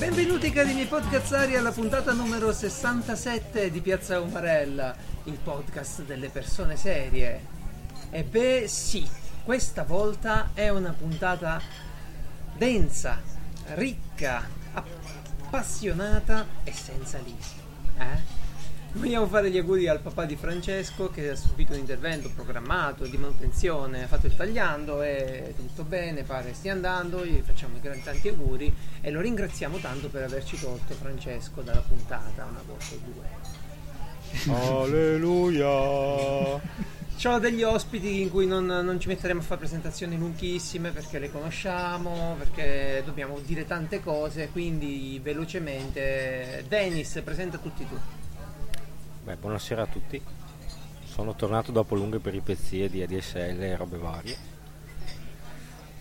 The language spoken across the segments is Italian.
Benvenuti cari miei podcazzari alla puntata numero 67 di Piazza Umarella, il podcast delle persone serie. E beh sì, questa volta è una puntata densa, ricca, appassionata e senza lisi. Eh? Vogliamo fare gli auguri al papà di Francesco che ha subito un intervento programmato di manutenzione, ha fatto il tagliando e tutto bene, pare stia andando, gli facciamo i tanti auguri e lo ringraziamo tanto per averci tolto Francesco dalla puntata una volta o due. Alleluia. C'ho degli ospiti in cui non, non ci metteremo a fare presentazioni lunghissime perché le conosciamo, perché dobbiamo dire tante cose, quindi velocemente Dennis, presenta tutti tu. Beh, buonasera a tutti. Sono tornato dopo lunghe peripezie di ADSL e robe varie.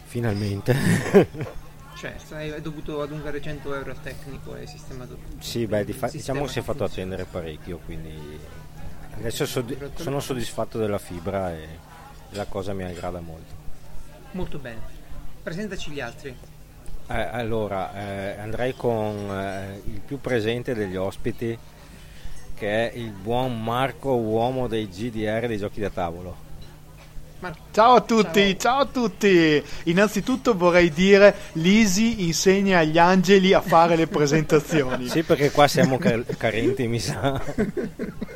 Finalmente. Certo, hai dovuto aggiungere 100 euro al tecnico e sistemato tutto. sì, beh, di fa- diciamo che si è fatto attendere parecchio, quindi adesso soddi- sono soddisfatto della fibra e la cosa mi aggrada molto. Molto bene. Presentaci gli altri. Eh, allora, eh, andrei con eh, il più presente degli ospiti, che è il buon Marco, uomo dei GDR dei giochi da tavolo. Ciao a tutti, Ciao. ciao a tutti! Innanzitutto vorrei dire, Lisi insegna agli angeli a fare le presentazioni. Sì, perché qua siamo car- carenti, mi sa.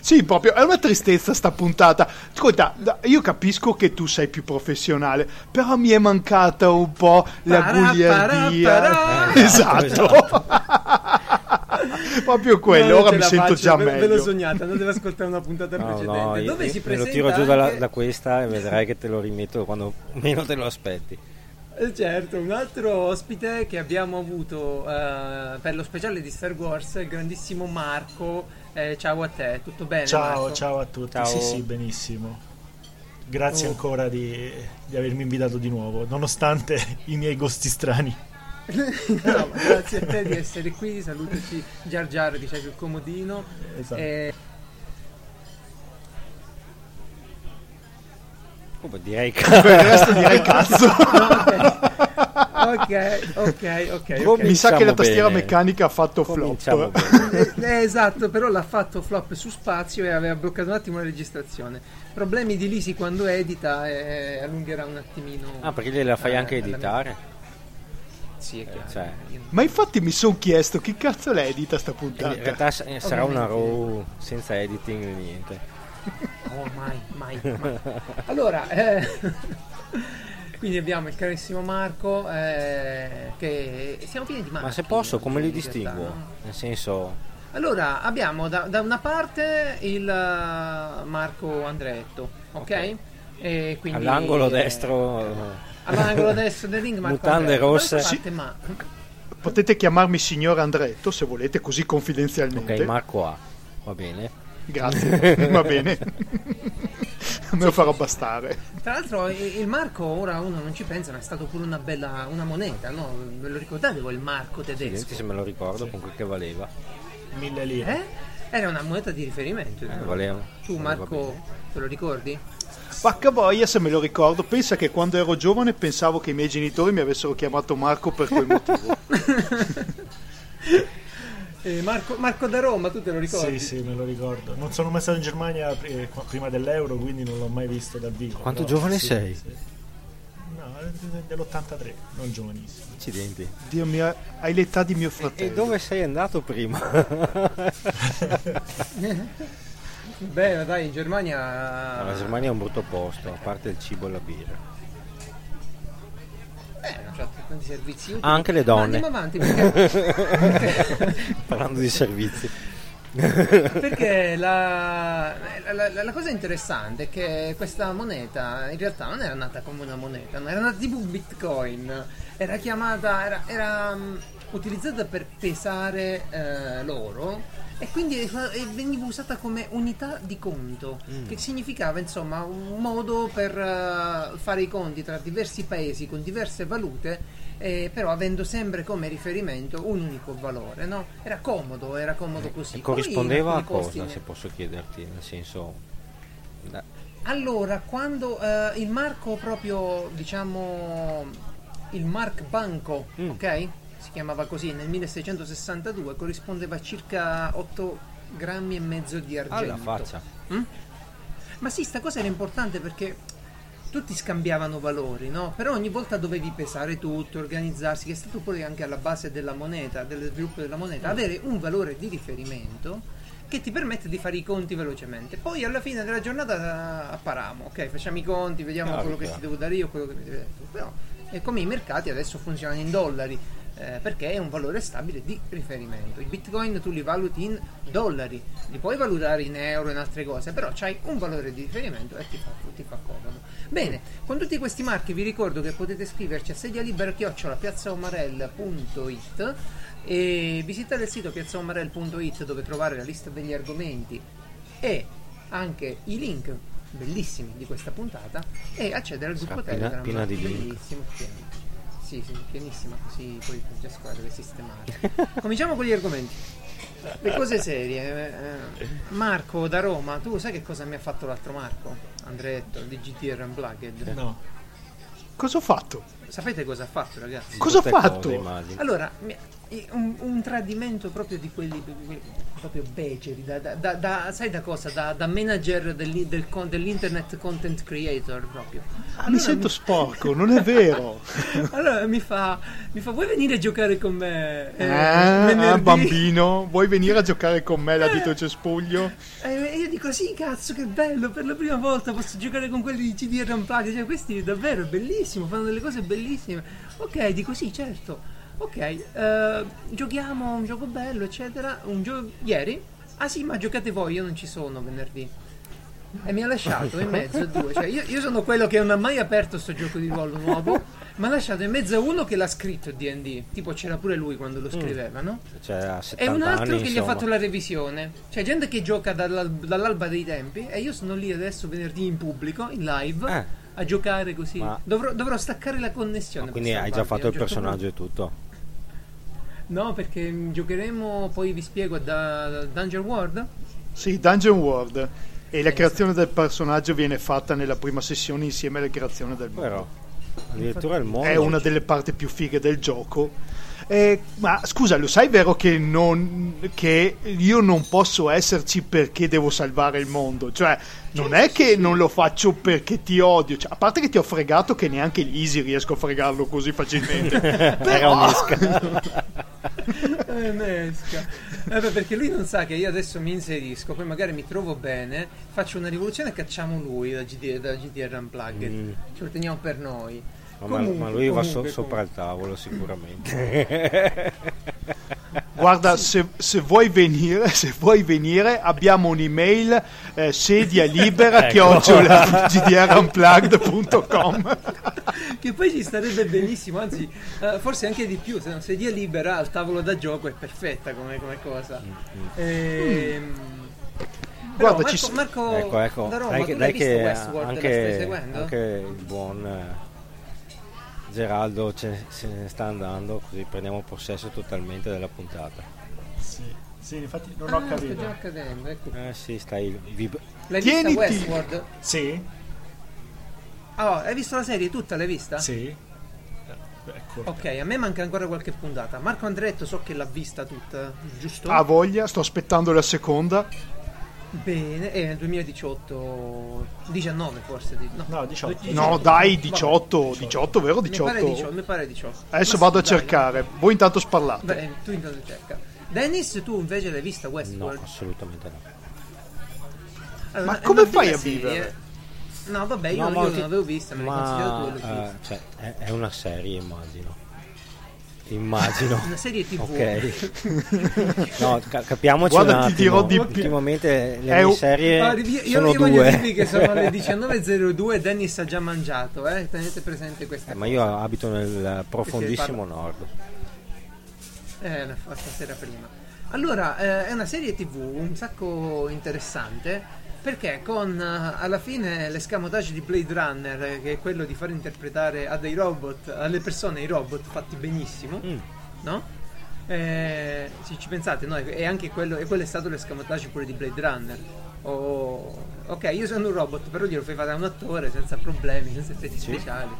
Sì, proprio, è una tristezza sta puntata. Ascolta, io capisco che tu sei più professionale, però mi è mancata un po' la Para, bugliardia. para, para. Esatto. proprio quello, ora mi sento faccio, già ve, Ve l'ho meglio. sognata, non devo ascoltare una puntata No, precedente. no, io- Dove si me lo presenta tiro giù dalla- anche- da questa e vedrai che te lo rimetto quando meno te lo aspetti. Eh, Certo, un altro ospite che abbiamo avuto eh, per lo speciale di Star Wars, il grandissimo Marco. Eh, ciao a te, tutto bene? Ciao, Marco? ciao a tutti. Ciao. Sì, sì, benissimo. Grazie Oh. ancora di, di avermi invitato di nuovo, nonostante i miei gusti strani. No, grazie a te di essere qui, salutaci Jar che c'è sul comodino. Esatto. Eh, Oh, beh, direi Per il resto direi cazzo. ok, ok, ok. Boh, ok. Mi sa che la tastiera bene. meccanica ha fatto cominciamo flop. bene. Eh, esatto, però l'ha fatto flop su spazio e aveva bloccato un attimo la registrazione. Problemi di Lisi quando edita e allungherà un attimino. Ah, perché gliela fai eh, anche editare? Sì, è chiaro. cioè. Io- Ma infatti mi sono chiesto chi cazzo la edita sta In puntata. realtà s- eh, sarà una row senza editing né niente. Oh, mai, mai, mai. Allora, eh, quindi abbiamo il carissimo Marco eh, che siamo pieni di marchi. Ma se posso, come li in realtà, distinguo? no? Nel senso, Allora, abbiamo da, da una parte il eh, Marco Andretto, ok? Ok. E quindi, all'angolo eh, destro... All'angolo destro del ring Marco Mutande Andretto. rosse. Parte, ma Potete chiamarmi signor Andretto se volete, così Ok, confidenzialmente. Marco A. Va bene. Grazie, va bene. Me lo farò bastare. Tra l'altro il marco, ora uno non ci pensa, ma è stato pure una bella una moneta, no? Ve lo ricordate voi il marco tedesco? se me lo ricordo con quel che valeva. Mille lire. Eh? Era una moneta di riferimento. no? valeva. Tu Eh, Marco, te lo ricordi? Vacca boia se me lo ricordo. Pensa che quando ero giovane pensavo che i miei genitori mi avessero chiamato Marco per quel motivo. Eh, Marco, Marco da Roma, tu te lo ricordi? Sì, sì, me lo ricordo. Non sono mai stato in Germania eh, prima dell'euro, quindi non l'ho mai visto dal vivo. Quanto però giovane sì, sei? sì. No, è dell'83, non giovanissimo. Accidenti. Dio mio, hai l'età di mio E fratello. dove sei andato prima? Beh, ma dai, in Germania... La Germania è un brutto posto, a parte il cibo e la birra. Eh, hanno fatto tanti servizi utili. Anche le donne. Ma andiamo avanti perché... Parlando di servizi. Perché la, la- la- la cosa interessante è che questa moneta in realtà non era nata come una moneta, era nata tipo un bitcoin, era chiamata, era, era, mm, utilizzata per pesare eh, l'oro e quindi e veniva usata come unità di conto, che significava insomma un modo per eh, fare i conti tra diversi paesi con diverse valute eh, però avendo sempre come riferimento un unico valore, no? Era comodo, era comodo così. E corrispondeva a cosa, posti- se posso chiederti, nel senso... eh, Allora, quando eh, il marco proprio, diciamo, il Mark Banco, Mm. ok? Chiamava così nel 1662, corrispondeva a circa 8 grammi e mezzo di argento. alla faccia. Mm? Ma sì, sta cosa era importante perché tutti scambiavano valori, no? Però ogni volta dovevi pesare tutto, organizzarsi, che è stato poi anche alla base della moneta, dello sviluppo della moneta, avere un valore di riferimento che ti permette di fare i conti velocemente. Poi alla fine della giornata eh, apparamo, ok? Facciamo i conti, vediamo Chiaro, quello che chiaro. ti devo dare io, quello che mi devi dare tu. Però è come i mercati adesso funzionano in dollari. Eh, perché è un valore stabile di riferimento. I bitcoin tu li valuti in dollari, li puoi valutare in euro e in altre cose, però c'hai un valore di riferimento e ti fa, ti fa comodo. Bene, con tutti questi marchi vi ricordo che potete scriverci a sedialibera-piazzaomarel.it e visitare il sito piazzaomarel.it dove trovare la lista degli argomenti e anche i link bellissimi di questa puntata e accedere al gruppo Telegram piena di link. bellissimo pieno. Sì, sì, pienissima, così poi Francesco la deve sistemare. Cominciamo con gli argomenti. Le cose serie. eh, eh, Marco da Roma, tu sai che cosa mi ha fatto l'altro Marco? Andretto, di GTR Unplugged. No. Cosa ho fatto? Sapete cosa ha fatto, ragazzi? Cosa ho cose, fatto? immagino. Allora, un, un tradimento proprio di quelli proprio beceri, da, da- da- sai da cosa? Da, manager del con- dell'internet content creator proprio. Ah, mi sento sporco, non è vero. Allora mi fa, mi fa, vuoi venire a giocare con me? eh, Eh, ah, venerdì?" bambino, vuoi venire a giocare con me là dietro il cespuglio? E io dico sì, cazzo, che bello, per la prima volta posso giocare con quelli di CDR Unplugged, cioè questi davvero è bellissimo, fanno delle cose bellissime. Ok, dico sì, certo. Ok, eh, giochiamo un gioco bello, eccetera. Un gioco ieri? Ah sì, ma giocate voi, io non ci sono venerdì. E mi ha lasciato in mezzo a due. Cioè, io, io sono quello che non ha mai aperto sto gioco di ruolo nuovo. Mi ha lasciato in mezzo a uno che l'ha scritto DD. Tipo c'era pure lui quando lo scriveva, no? Cioè, E 70 un altro anni, che gli ha fatto la revisione. Cioè, gente che gioca dall'al- dall'alba dei tempi. E io sono lì adesso venerdì in pubblico, in live, Eh. A giocare così. Ma- Dovrò, dovrò staccare la connessione. Ma quindi hai già fatto il certo personaggio e tutto. No, perché giocheremo, poi vi spiego, da Dungeon World. Sì, Dungeon World. E la creazione del personaggio viene fatta nella prima sessione insieme alla creazione del mondo. Però, addirittura il mondo... È una delle parti più fighe del gioco. Eh, ma scusa, lo sai vero che, non, che io non posso esserci perché devo salvare il mondo? Cioè, non è che non lo faccio perché ti odio. Cioè, a parte che ti ho fregato che neanche l'Easy riesco a fregarlo così facilmente. Però, mesca. Eh, beh, perché lui non sa che io adesso mi inserisco, poi magari mi trovo bene, faccio una rivoluzione e cacciamo lui da, GD, da GDR Unplugged. Mm. Ce lo teniamo per noi. Ma, ma Comunque, lui va so- comunque, sopra comunque. il tavolo sicuramente. guarda, se, se vuoi venire, se vuoi venire, abbiamo un'email eh, sedia libera Ecco. chiocciola gdrunplugged.com Che poi ci starebbe benissimo, anzi, eh, forse anche di più. Se una sedia libera al tavolo da gioco è perfetta come, come cosa. Ehm, però Guarda, Marco, ci Marco ecco, ecco. da Roma, dai tu che, dai visto che Westworld? la stai anche, seguendo? anche il buon eh, Geraldo ce- se ne sta andando, così prendiamo possesso totalmente della puntata. Sì, sì, infatti non Ah, ho capito. già accadendo, ecco. Eh sì, stai vib- L'hai Tieniti. vista Westworld? Sì, Ah, hai visto la serie tutta? L'hai vista? sì. Eh, Ecco. Ok, a me manca ancora qualche puntata. Marco Andretto so che l'ha vista tutta, giusto? Ha voglia, sto aspettando la seconda. Bene, è nel 2018, 19 forse. di- No, No, 18. No, dai, Vabbè. 18, 18, vero? Mi pare 18. 18. Mi pare 18. Adesso Ma vado a sì, dai, cercare. Voi intanto sparlate. Beh, tu intanto cerca. Dennis, tu invece l'hai vista No, Westworld? assolutamente no. Allora, Ma come fai a serie. vivere? No, vabbè, io, No, io ma non ti- l'avevo vista, me l'hai consigliato tu e Ma l'ho eh, vista. cioè, è, è una serie, immagino. Immagino. Una serie TV. Ok. No, ca- capiamoci Guarda, un ti attimo. dirò di più. Ultimamente le È mie un- serie Ah, io, io, sono io voglio due. dirvi che sono le 19.02 e Dennis ha già mangiato, eh? Tenete presente questa Eh, ma cosa. io abito nel profondissimo nord. Eh, la- stasera prima. Allora, eh, è una serie TV un sacco interessante Perché con eh, alla fine l'escamotage di Blade Runner, eh, che è quello di far interpretare a dei robot, alle persone i robot fatti benissimo, Mm. no? Eh, se ci pensate, no? E anche quello, e quello è stato l'escamotage pure di Blade Runner. Oh, ok, io sono un robot, però glielo fai fare a un attore senza problemi, senza effetti speciali.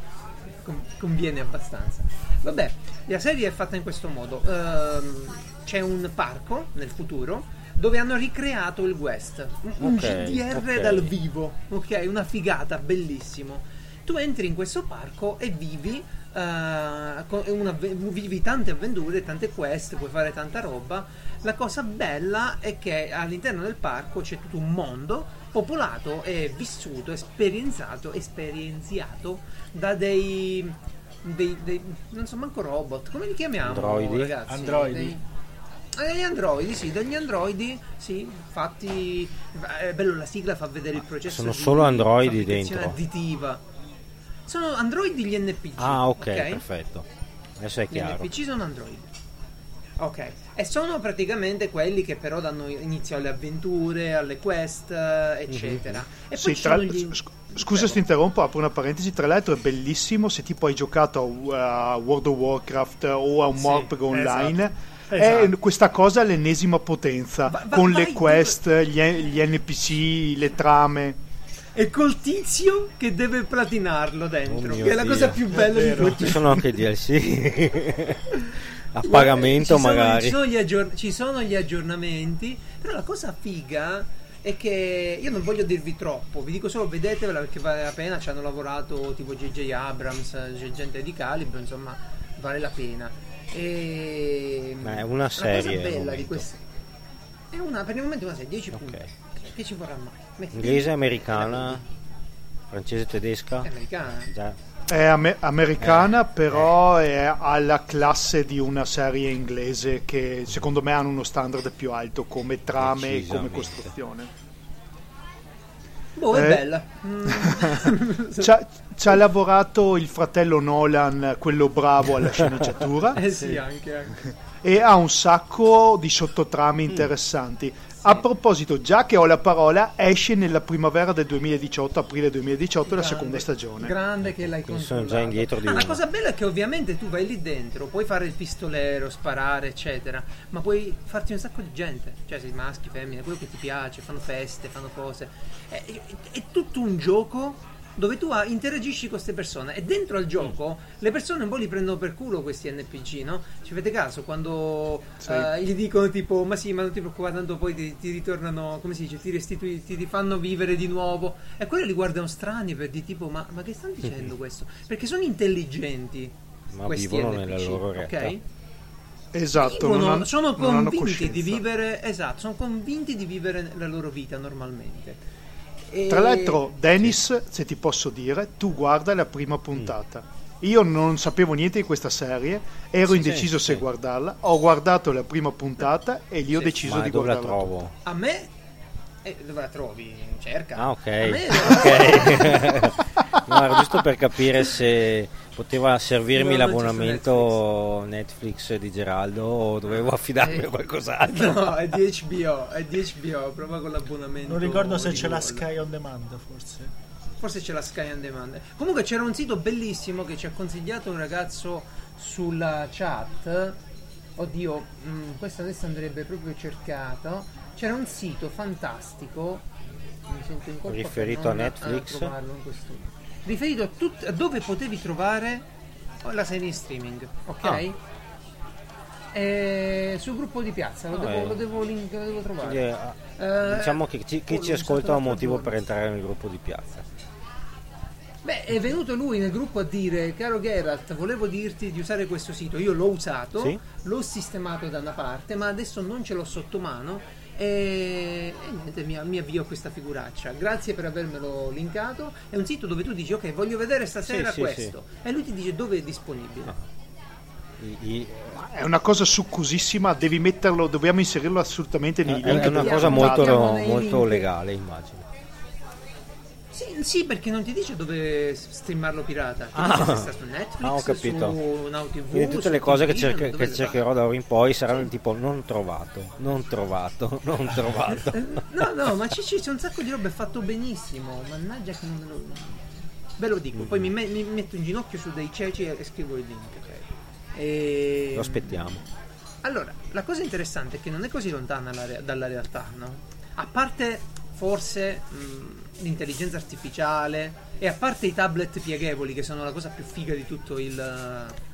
Con- conviene abbastanza. Vabbè, la serie è fatta in questo modo. Ehm, c'è un parco nel futuro dove hanno ricreato il West. Un, un Ok, GDR ok. dal vivo, ok? Una figata, bellissimo. Tu entri in questo parco e vivi, con- una- vivi tante avventure, tante quest, puoi fare tanta roba. La cosa bella è che all'interno del parco c'è tutto un mondo popolato e vissuto, esperienzato, esperienziato da dei, dei, dei- non so manco robot, come li chiamiamo? Androidi? Ragazzi? Androidi. Dei- eh, Gli androidi, sì, degli androidi, sì, fatti. È bello, la sigla fa vedere il processo. Sono di solo androidi dentro. additiva. Sono androidi gli NPC. Ah, ok, perfetto. Adesso è Gli chiaro. NPC sono androidi. Ok, e sono praticamente quelli che però danno inizio alle avventure, alle quest, eh, eccetera. E poi Sì, ci tra- sono gli... sc- Scusa se ti interrompo, apro una parentesi. Tra l'altro è bellissimo se tipo hai giocato a World of Warcraft o a un Sì, Morpg online. esatto. È Esatto. questa cosa all'ennesima potenza Va- va- con vai le quest, gli, gli NPC, le trame. E col tizio che deve platinarlo dentro, Oh che è la cosa Dio. più bella di tutti. Ci sono anche DLC. A pagamento Ci sono- magari. Ci sono, gli aggior- ci sono gli aggiornamenti, però la cosa figa è che io non voglio dirvi troppo, vi dico solo vedetevela perché vale la pena, ci hanno lavorato tipo JJ Abrams, gente di calibro, insomma vale la pena. E Ma è una La serie, cosa al bella di questa è una per il momento una serie 10 Ok. punti. Che ci vorrà mai? Metti- Inglese, americana, francese, tedesca. È americana. Già. È ame- americana, Eh. però è alla classe di una serie inglese che secondo me hanno uno standard più alto come trame e come costruzione. Boh, è Eh. bella. Mm. Ci ha, ci ha lavorato il fratello Nolan, quello bravo alla sceneggiatura. eh sì, anche, anche. e ha un sacco di sottotrame interessanti. A proposito, già che ho la parola, esce nella primavera del 2018, aprile 2018, la Grande, seconda stagione. Grande che l'hai Quindi sono già indietro di Ah, La cosa bella è che ovviamente tu vai lì dentro, puoi fare il pistolero, sparare, eccetera, ma puoi farti un sacco di gente, cioè sei maschi, femmine, quello che ti piace, fanno feste, fanno cose. È, è- è tutto un gioco dove tu ah, interagisci con queste persone e dentro al gioco le persone un po' li prendono per culo questi NPC, no? Ci avete caso quando Sì. eh, gli dicono tipo ma sì ma non ti preoccupare tanto poi ti, ti ritornano, come si dice, ti restitui, ti, ti fanno vivere di nuovo e quelli li guardano strani per di tipo ma, ma che stanno dicendo questo? Perché sono intelligenti Ma questi vivono NPC, nella loro realtà. ok? Esatto, Vivono- non han- sono non hanno convinti di vivere esatto, sono convinti di vivere la loro vita normalmente. E- Tra l'altro, Dennis, se ti posso dire, tu guarda la prima puntata. Io non sapevo niente di questa serie, ero Sì, indeciso sì, se sì. guardarla. Ho guardato la prima puntata e lì ho deciso Ma di dove la guardarla. trovo? a me eh, dove la trovi? Cerca. Ah, ok. A me- Ok. no, era giusto per capire se poteva servirmi l'abbonamento Netflix. di Geraldo o dovevo affidarmi Eh, a qualcos'altro. No, è di HBO, è di HBO, prova con l'abbonamento. Non ricordo se c'è la. Sky on Demand, forse. Forse c'è la Sky on Demand. Comunque c'era un sito bellissimo che ci ha consigliato un ragazzo sulla chat. Oddio, mm, questo adesso andrebbe proprio cercato. C'era un sito fantastico. Mi sento in colpa Riferito a Netflix? trovarlo in questo- Riferito a, tut- a dove potevi trovare la serie in streaming, ok? Ah. Eh, sul gruppo di piazza lo, Ah, devo, eh. lo devo link- lo devo trovare. Eh, Eh, diciamo che chi, chi ci ascolta ha un l'altro motivo per entrare nel gruppo di piazza. Beh, è venuto lui nel gruppo a dire, caro Geralt, volevo dirti di usare questo sito. Io l'ho usato, Sì. l'ho sistemato da una parte, ma adesso non ce l'ho sotto mano. E, e niente, mi, mi avvio a questa figuraccia. Grazie per avermelo linkato. È un sito dove tu dici, ok, voglio vedere stasera Sì, sì, questo. E lui ti dice dove è disponibile. I- i- È una cosa succosissima, devi metterlo, dobbiamo inserirlo assolutamente nei è, link è una cosa molto, molto legale, immagino. Sì, Sì, sì, perché non ti dice dove streamarlo pirata. Ti Ah. dice se sta su Netflix, Ah, ho capito. su Now TV, Quindi tutte le cose che, cerche- che cercherò da ora in poi saranno tipo non trovato, non trovato, non trovato. fa. No, no, ma ci, c'è un sacco di roba, è fatto benissimo. Mannaggia che non me lo... Ve lo dico, poi mi, mi metto in ginocchio su dei ceci e scrivo il link. ok? E... Lo aspettiamo. Allora, la cosa interessante è che non è così lontana re- dalla realtà, no? A parte forse mh, l'intelligenza artificiale e a parte i tablet pieghevoli che sono la cosa più figa di tutto il,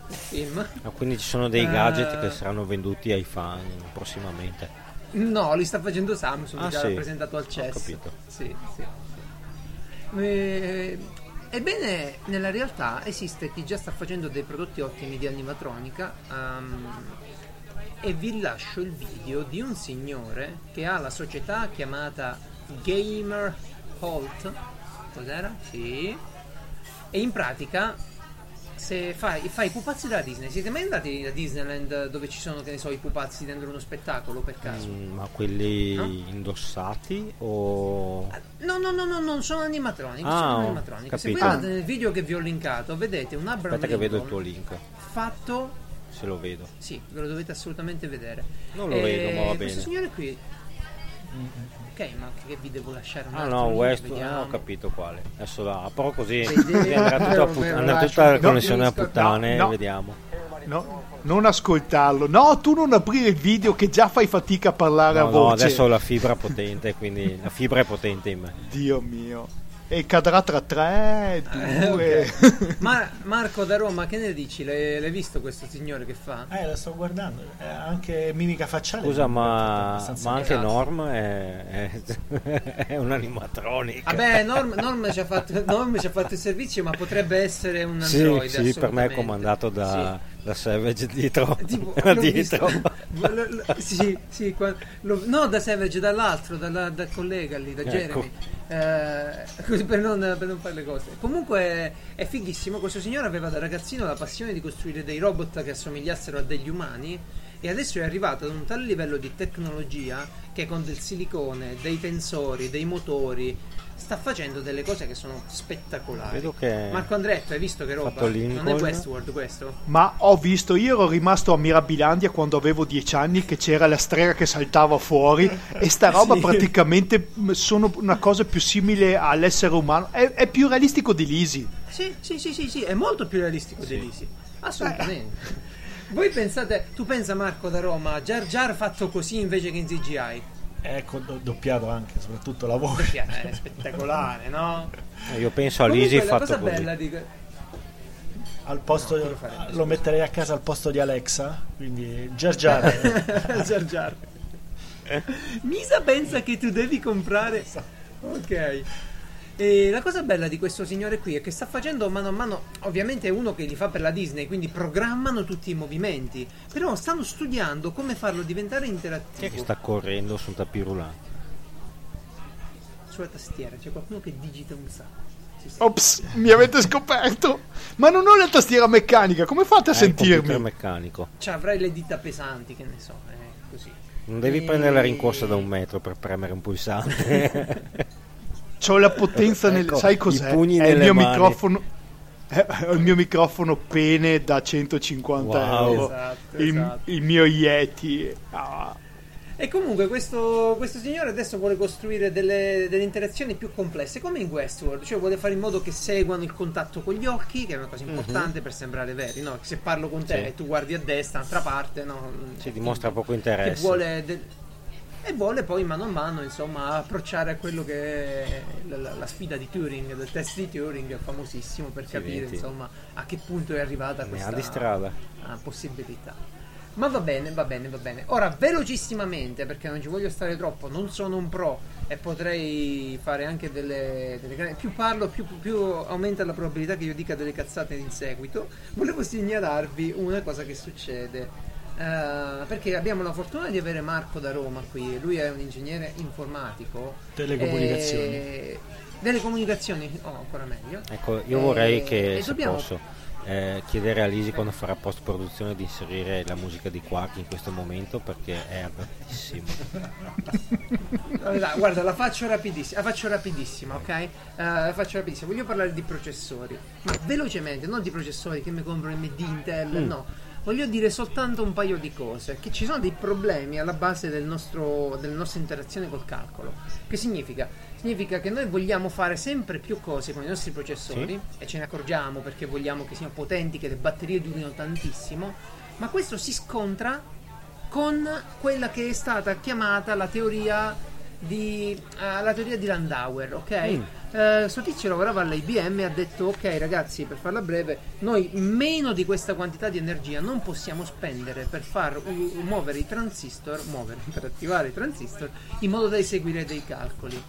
il film. Ah, quindi ci sono dei Eh. gadget che saranno venduti ai fan prossimamente. No, li sta facendo Samsung, Ah, già sì. presentato al CES. capito. Sì, sì, sì. Eh, ebbene, nella realtà esiste chi già sta facendo dei prodotti ottimi di animatronica. ehm, e vi lascio il video di un signore che ha la società chiamata Gamer Holt. Cos'era? Sì. E in pratica se fai, fai i pupazzi della Disney, siete mai andati a Disneyland dove ci sono, che ne so, i pupazzi dentro uno spettacolo per caso? Mm, ma quelli No? indossati o... No, no, no, no, non sono animatronici, Ah, sono animatronici. Se voi guardate nel video che vi ho linkato, vedete un Abraham Aspetta che vedo il Lincoln tuo link, fatto se lo vedo. Sì, ve lo dovete assolutamente vedere. Non lo vedo, ma va Questo bene. signore qui. Ok, ma che vi devo lasciare un Ah no, link, West, ah, ho capito quale. Adesso la apro così, andrà tutta, put- andrà tutta la No, connessione a puttane, no, no. vediamo. No, non ascoltarlo. No, tu non aprire il video che già fai fatica a parlare No, a no, voce. adesso ho la fibra potente, quindi la fibra è potente in me. Dio mio. E cadrà tra 3, 2. Eh, ok. Ma Marco da Roma, che ne dici? L'hai, l'hai visto questo signore che fa? Eh, la sto guardando. Eh, anche mimica facciale. Scusa, ma, ma anche. Norm è, è, è un animatronic. Vabbè, Norm, Norm ci ha fatto, Norm ci ha fatto il servizio, ma potrebbe essere un Sì, android. sì, per me è comandato da, Sì. Da Savage dietro. Tipo, dietro. sì, sì, qua- lo- no da Savage, dall'altro, dalla- dal collega lì, da Ecco. Jeremy. Eh, così per non, per non fare le cose. Comunque è fighissimo. Questo signore aveva da ragazzino la passione di costruire dei robot che assomigliassero a degli umani. E adesso è arrivato ad un tale livello di tecnologia che con del silicone, dei tensori, dei motori, sta facendo delle cose che sono spettacolari. Vedo che Marco Andretto, hai visto che roba? Non è. Westworld questo? Ma ho visto, io ero rimasto a Mirabilandia quando avevo 10 anni che c'era la strega che saltava fuori e sta roba Sì. praticamente mh, sono una cosa più simile all'essere umano. È, è più realistico di Lisi. Sì, sì, sì, sì, sì, è molto più realistico di Lisi. Assolutamente. Voi pensate, tu pensa Marco da Roma, Jar Jar fatto così invece che in CGI? Ecco, do- doppiato anche, soprattutto la voce. È spettacolare, no? io penso a Lisi la fatto cosa così. bella di... Al posto No, farebbe, lo metterei a casa al posto di Alexa. Quindi. Jar Jar. Misa pensa che tu devi comprare... Ok. E la cosa bella di questo signore qui è che sta facendo mano a mano, ovviamente è uno che li fa per la Disney, quindi programmano tutti i movimenti, però stanno studiando come farlo diventare Chi è interattivo. che sta correndo su un tapirulà? sulla tastiera, c'è qualcuno che digita un sacco. Ops, mi avete scoperto. Ma non ho la tastiera meccanica, come fate a computer sentirmi? meccanico. Cioè, avrai le dita pesanti, che ne so, è così. Non devi E- prendere la rincorsa da un metro per premere un pulsante. C'ho la potenza nel... Ecco, sai i cos'è? È il mio mani. microfono... È il mio microfono pene da 150 Wow. euro. Esatto, il, esatto. il mio Yeti. Ah. E comunque questo, questo signore adesso vuole costruire delle, delle interazioni più complesse, come in Westworld, cioè vuole fare in modo che seguano il contatto con gli occhi, che è una cosa importante per sembrare veri, no? Che se parlo con te Mhm. Sì. e tu guardi a destra, un'altra parte, no? Si È dimostra poco Che interesse. vuole del- e vuole poi mano a mano insomma approcciare a quello che è la, la- sfida di Turing, del test di Turing, famosissimo per capire Accidenti. insomma a che punto è arrivata Ne questa possibilità. Ma va bene, va bene, va bene. Ora, velocissimamente, perché non ci voglio stare troppo, non sono un pro e potrei fare anche delle... delle più parlo, più, più aumenta la probabilità che io dica delle cazzate in seguito. Volevo segnalarvi una cosa che succede. Eh, perché abbiamo la fortuna di avere Marco da Roma qui, lui è un ingegnere informatico. Telecomunicazioni. E... Delle comunicazioni, oh, ancora meglio. Ecco, io Eh, vorrei che, e se dobbiamo- posso, eh, chiedere a Lisi quando farà post produzione di inserire la musica di Quark in questo momento perché è apertissimo. Allora, guarda, la faccio rapidissima, la faccio rapidissima, ok? Eh, la faccio rapidissima. Voglio parlare di processori, ma velocemente, non di processori che mi compro AMD, Intel, Mm. no. Voglio dire soltanto un paio di cose, che ci sono dei problemi alla base del nostro, della nostra interazione col calcolo. Che significa? Significa che noi vogliamo fare sempre più cose con i nostri processori e ce ne accorgiamo perché vogliamo che siano potenti, che le batterie durino tantissimo, ma questo si scontra con quella che è stata chiamata la teoria di, eh, la teoria di Landauer, ok? Mm. Eh, Sto tizio lavorava all'IBM e ha detto ok ragazzi per farla breve noi meno di questa quantità di energia non possiamo spendere per far u- muovere i transistor muovere per attivare i transistor in modo da eseguire dei calcoli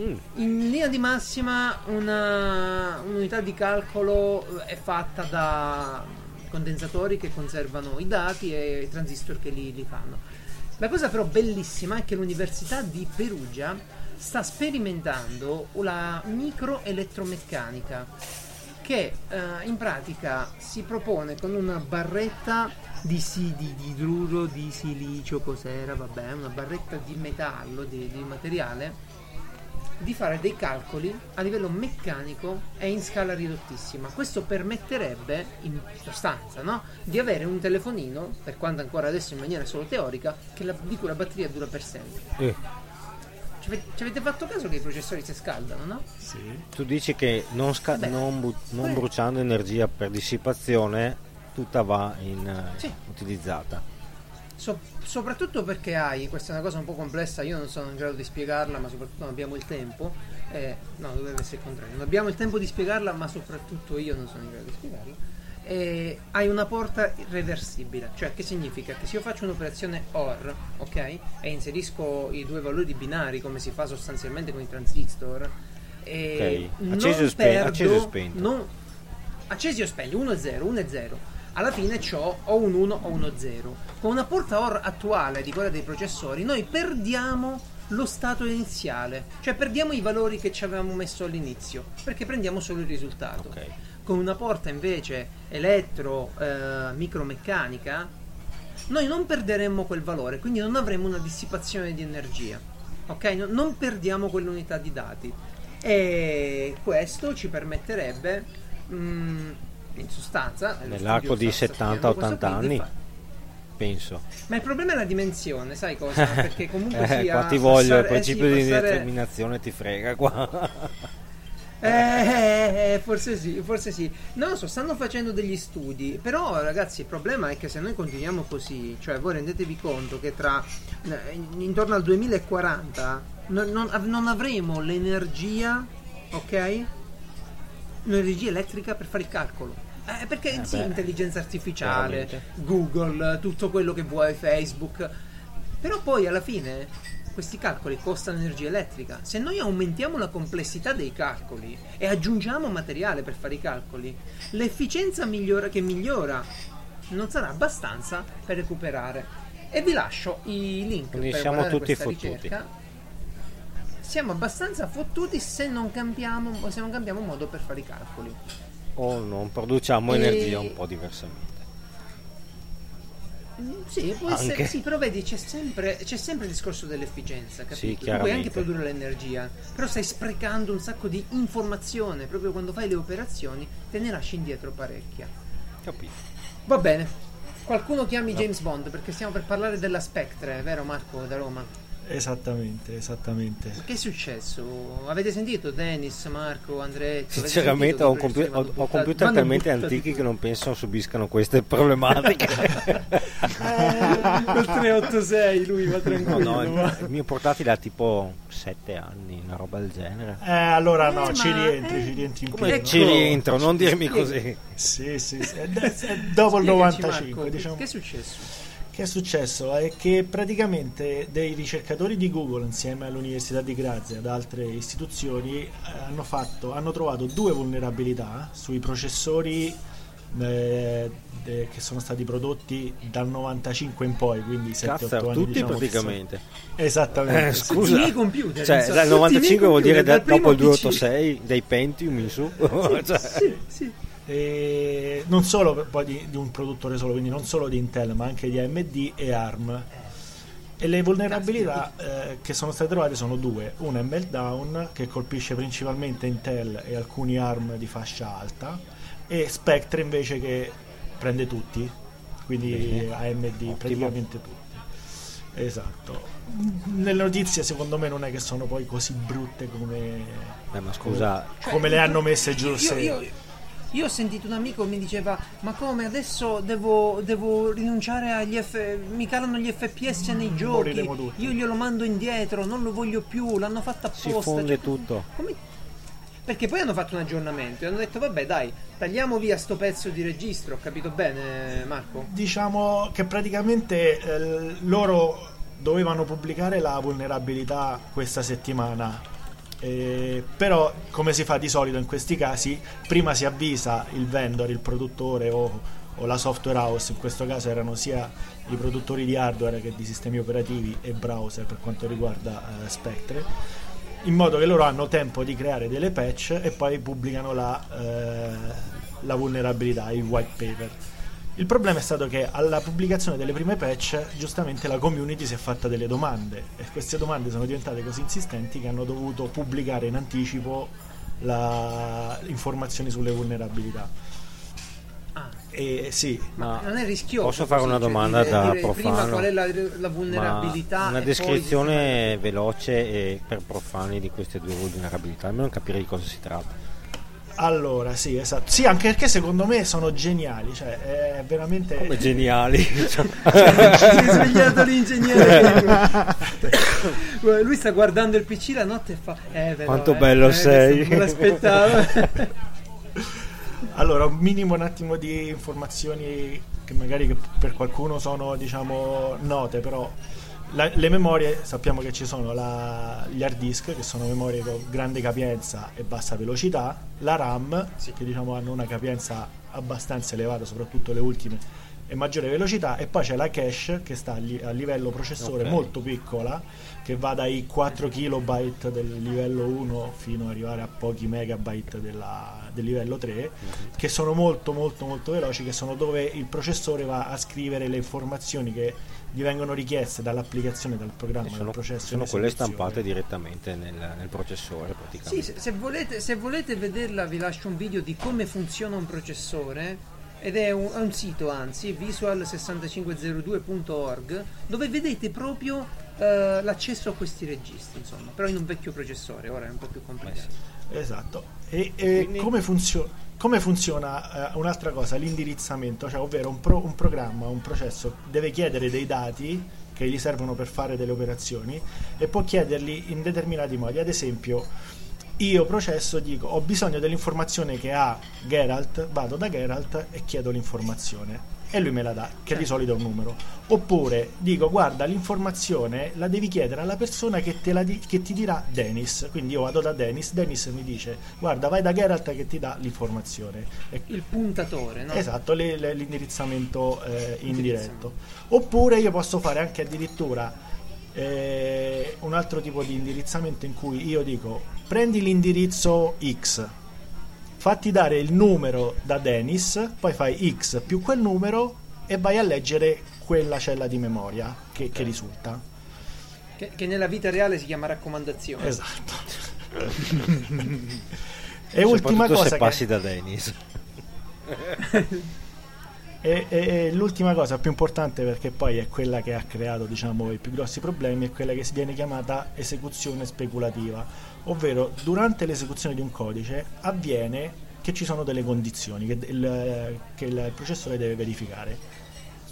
Mm. in linea di massima una, un'unità di calcolo è fatta da condensatori che conservano i dati e i transistor che li, li fanno. La cosa però bellissima è che l'Università di Perugia sta sperimentando la microelettromeccanica che eh, in pratica si propone con una barretta di, si- di, di idruro di silicio, cos'era, vabbè, una barretta di metallo, di, di materiale di fare dei calcoli a livello meccanico e in scala ridottissima. Questo permetterebbe, in sostanza, no? di avere un telefonino, per quanto ancora adesso in maniera solo teorica, la- di cui la batteria dura per sempre. Eh, Ci, ave- ci avete fatto caso che i processori si scaldano, no? Sì. tu dici che non, sca- non bu- non bruciando energia per dissipazione, tutta va in, Sì. utilizzata. So- soprattutto perché hai, questa è una cosa un po' complessa, io non sono in grado di spiegarla, ma soprattutto non abbiamo il tempo. eh, no, dovrebbe essere il contrario. Non abbiamo il tempo di spiegarla, ma soprattutto io non sono in grado di spiegarla. Eh, hai una porta reversibile, cioè che significa che se io faccio un'operazione OR, ok, e inserisco i due valori binari come si fa sostanzialmente con i transistor, e Ok, acceso e spe- acceso e spento. non- accesi o spegni 1 e 0, 1 e 0. Alla fine c'ho o un 1 o uno 0. Con una porta OR attuale di quella dei processori, noi perdiamo lo stato iniziale, cioè perdiamo i valori che ci avevamo messo all'inizio, perché prendiamo solo il risultato. Ok. Con una porta invece elettro eh, micromeccanica, noi non perderemmo quel valore, quindi non avremo una dissipazione di energia. Ok? No- non perdiamo quell'unità di dati. E questo ci permetterebbe, mm, in sostanza, Nell'arco di sta- sta studiando questo 70-80 qui, di anni. fa- Penso. Ma il problema è la dimensione, sai cosa? Perché comunque Eh, sia qua ti voglio, il passare- eh, principio sì, di passare- determinazione ti frega qua. Eh, eh, eh, forse sì, forse sì. Non lo so, stanno facendo degli studi. Però, ragazzi, il problema è che se noi continuiamo così, cioè voi rendetevi conto che tra eh, intorno al 2040 non, non non avremo l'energia, ok? L'energia elettrica per fare il calcolo. Eh, perché Eh, sì, beh, intelligenza artificiale. Google, tutto quello che vuoi, Facebook. Però poi alla fine questi calcoli costano energia elettrica. Se noi aumentiamo la complessità dei calcoli e aggiungiamo materiale per fare i calcoli, l'efficienza migliora, che migliora non sarà abbastanza per recuperare. E vi lascio i link Quindi per siamo tutti questa fottuti. ricerca. Siamo abbastanza fottuti se non cambiamo, se non cambiamo modo per fare i calcoli. o non produciamo E- energia un po' diversamente. Mm, Sì, può Anche. essere, sì, però vedi c'è sempre, c'è sempre il discorso dell'efficienza, capito? tu puoi anche produrre l'energia, però stai sprecando un sacco di informazione, proprio quando fai le operazioni te ne lasci indietro parecchia. Capito? Va bene, qualcuno chiami James Bond perché stiamo per parlare della Spectre, vero Marco da Roma? Esattamente, esattamente. Che è successo? Avete sentito Dennis, Marco, Andretto? Avete Sinceramente ho, compi- ho- ho computer vanno talmente buttati antichi che non penso subiscano queste problematiche. Eh, col 386 lui va no, tranquillo. no, il, va. il mio portatile ha tipo 7 anni, una roba del genere. Eh, allora Eh, no, ci ma- rientri, eh, ci rientri in Come pieno. ci rientro, non dirmi così. Sì, sì, sì. È, è dopo il Spiegaci, 95, Marco, diciamo. Che è successo? Che è successo? È che praticamente dei ricercatori di Google insieme all'Università di Grazia e ad altre istituzioni eh, hanno, fatto, hanno trovato due vulnerabilità sui processori eh, de- che sono stati prodotti dal 95 in poi, quindi 7-8 Cazzo, anni tutti diciamo, praticamente. Esattamente. Eh, sì. scusa. Tutti i computer, Cioè, insomma, dal tutti i 95 miei vuol dire da- dal dopo il primo PC. 286 dei Pentium in su. Cioè, Sì, sì. E non solo poi di, di un produttore solo, quindi non solo di Intel, ma anche di AMD e ARM. E le vulnerabilità eh, che sono state trovate sono due. Una è Meltdown, che colpisce principalmente Intel e alcuni ARM di fascia alta, e Spectre invece che prende tutti, quindi. AMD Ottimo. praticamente tutti. Esatto. Nelle notizie secondo me non è che sono poi così brutte come, Eh, ma scusa, Cioè, come le hanno messe giù. Io, io- io ho sentito un amico che mi diceva: Ma come adesso devo, devo rinunciare agli F. Mi calano gli FPS nei giochi. Moriremo tutti." Io glielo mando indietro, non lo voglio più. L'hanno fatto si apposta. fonde Cioè, tutto. come- Perché poi hanno fatto un aggiornamento e hanno detto: Vabbè, dai, tagliamo via sto pezzo di registro. Ho capito bene, Marco? Diciamo che praticamente eh, loro dovevano pubblicare la vulnerabilità questa settimana. Eh, però, come si fa di solito in questi casi, prima si avvisa il vendor, il produttore o, o la software house, in questo caso erano sia i produttori di hardware che di sistemi operativi e browser per quanto riguarda eh, Spectre, in modo che loro hanno tempo di creare delle patch e poi pubblicano la, eh, la vulnerabilità, il white paper. Il problema è stato che alla pubblicazione delle prime patch, giustamente la community si è fatta delle domande e queste domande sono diventate così insistenti che hanno dovuto pubblicare in anticipo la- informazioni sulle vulnerabilità. Ah. E sì, Ma non è rischioso. posso fare una cioè, domanda dire- da dire Prima profano? qual è la, la vulnerabilità? Una poi- descrizione veloce e per profani di queste due vulnerabilità, almeno capire di cosa si tratta. Allora sì, esatto. Sì, anche perché secondo me sono geniali, cioè è veramente... Come geniali. si è svegliato l'ingegnere. Lui sta guardando il PC la notte e fa: eh, però, Quanto eh, bello eh, sei." Non l'aspettavo. Allora, un minimo un attimo di informazioni che magari che per qualcuno sono diciamo note, però la- le memorie sappiamo che ci sono la- gli hard disk che sono memorie con grande capienza e bassa velocità, la RAM che diciamo hanno una capienza abbastanza elevata, soprattutto le ultime e maggiore velocità e poi c'è la cache che sta li- a livello processore Ok. molto piccola che va dai 4 kilobyte del livello 1 fino ad arrivare a pochi megabyte della- del livello 3 che sono molto molto molto veloci che sono dove il processore va a scrivere le informazioni che gli vengono richieste dall'applicazione dal programma sono, dal processo sono quelle stampate direttamente nel, nel processore Sì, praticamente. se, se volete, se volete vederla, vi lascio un video di come funziona un processore. Ed è un, è un sito, anzi, visual6502.org, dove vedete proprio eh, l'accesso a questi registri, insomma, però in un vecchio processore, ora è un po' più complicato. Esatto. E, e Quindi- come, funzio- come funziona eh, un'altra cosa? L'indirizzamento, cioè ovvero un, pro- un programma, un processo deve chiedere dei dati che gli servono per fare delle operazioni e può chiederli in determinati modi. Ad esempio, io processo, dico ho bisogno dell'informazione che ha Geralt, vado da Geralt e chiedo l'informazione e lui me la dà, che di solito è un numero. Oppure dico guarda l'informazione la devi chiedere alla persona che, te la di- che ti dirà Dennis, quindi io vado da Dennis, Dennis mi dice guarda vai da Geralt che ti dà l'informazione. E Il puntatore, no? Esatto, le- le- l'indirizzamento eh, indiretto. Oppure io posso fare anche addirittura eh, un altro tipo di indirizzamento in cui io dico prendi l'indirizzo X, fatti dare il numero da Dennis, poi fai X più quel numero e vai a leggere quella cella di memoria che, che risulta. Che, che nella vita reale si chiama raccomandazione. Esatto. e ultima cosa se che- passi da Dennis. E, e- e l'ultima cosa più importante perché poi è quella che ha creato diciamo, i più grossi problemi è quella che si viene chiamata esecuzione speculativa ovvero durante l'esecuzione di un codice avviene che ci sono delle condizioni che il, che il processore deve verificare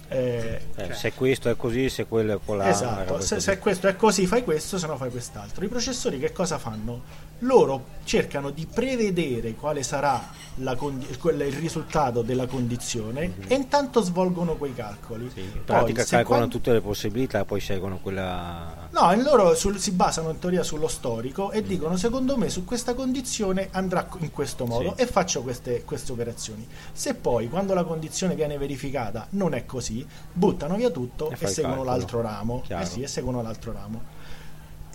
Eh, Eh, Cioè. Se questo è così, se quello è colà. Esatto, se, se questo è così fai questo, se no fai quest'altro. I processori che cosa fanno? Loro cercano di prevedere quale sarà condi- il risultato della condizione e intanto svolgono quei calcoli. Sì, in Poi, pratica calcolano quan- tutte le possibilità e poi scelgono quella. No, e loro sul- si basano in teoria sullo storico e dicono secondo me su questa condizione andrà in questo modo Sì. e faccio queste, queste operazioni. Se poi quando la condizione viene verificata non è così, buttano via tutto E e, seguono calcolo. l'altro ramo. Eh sì, e seguono l'altro ramo.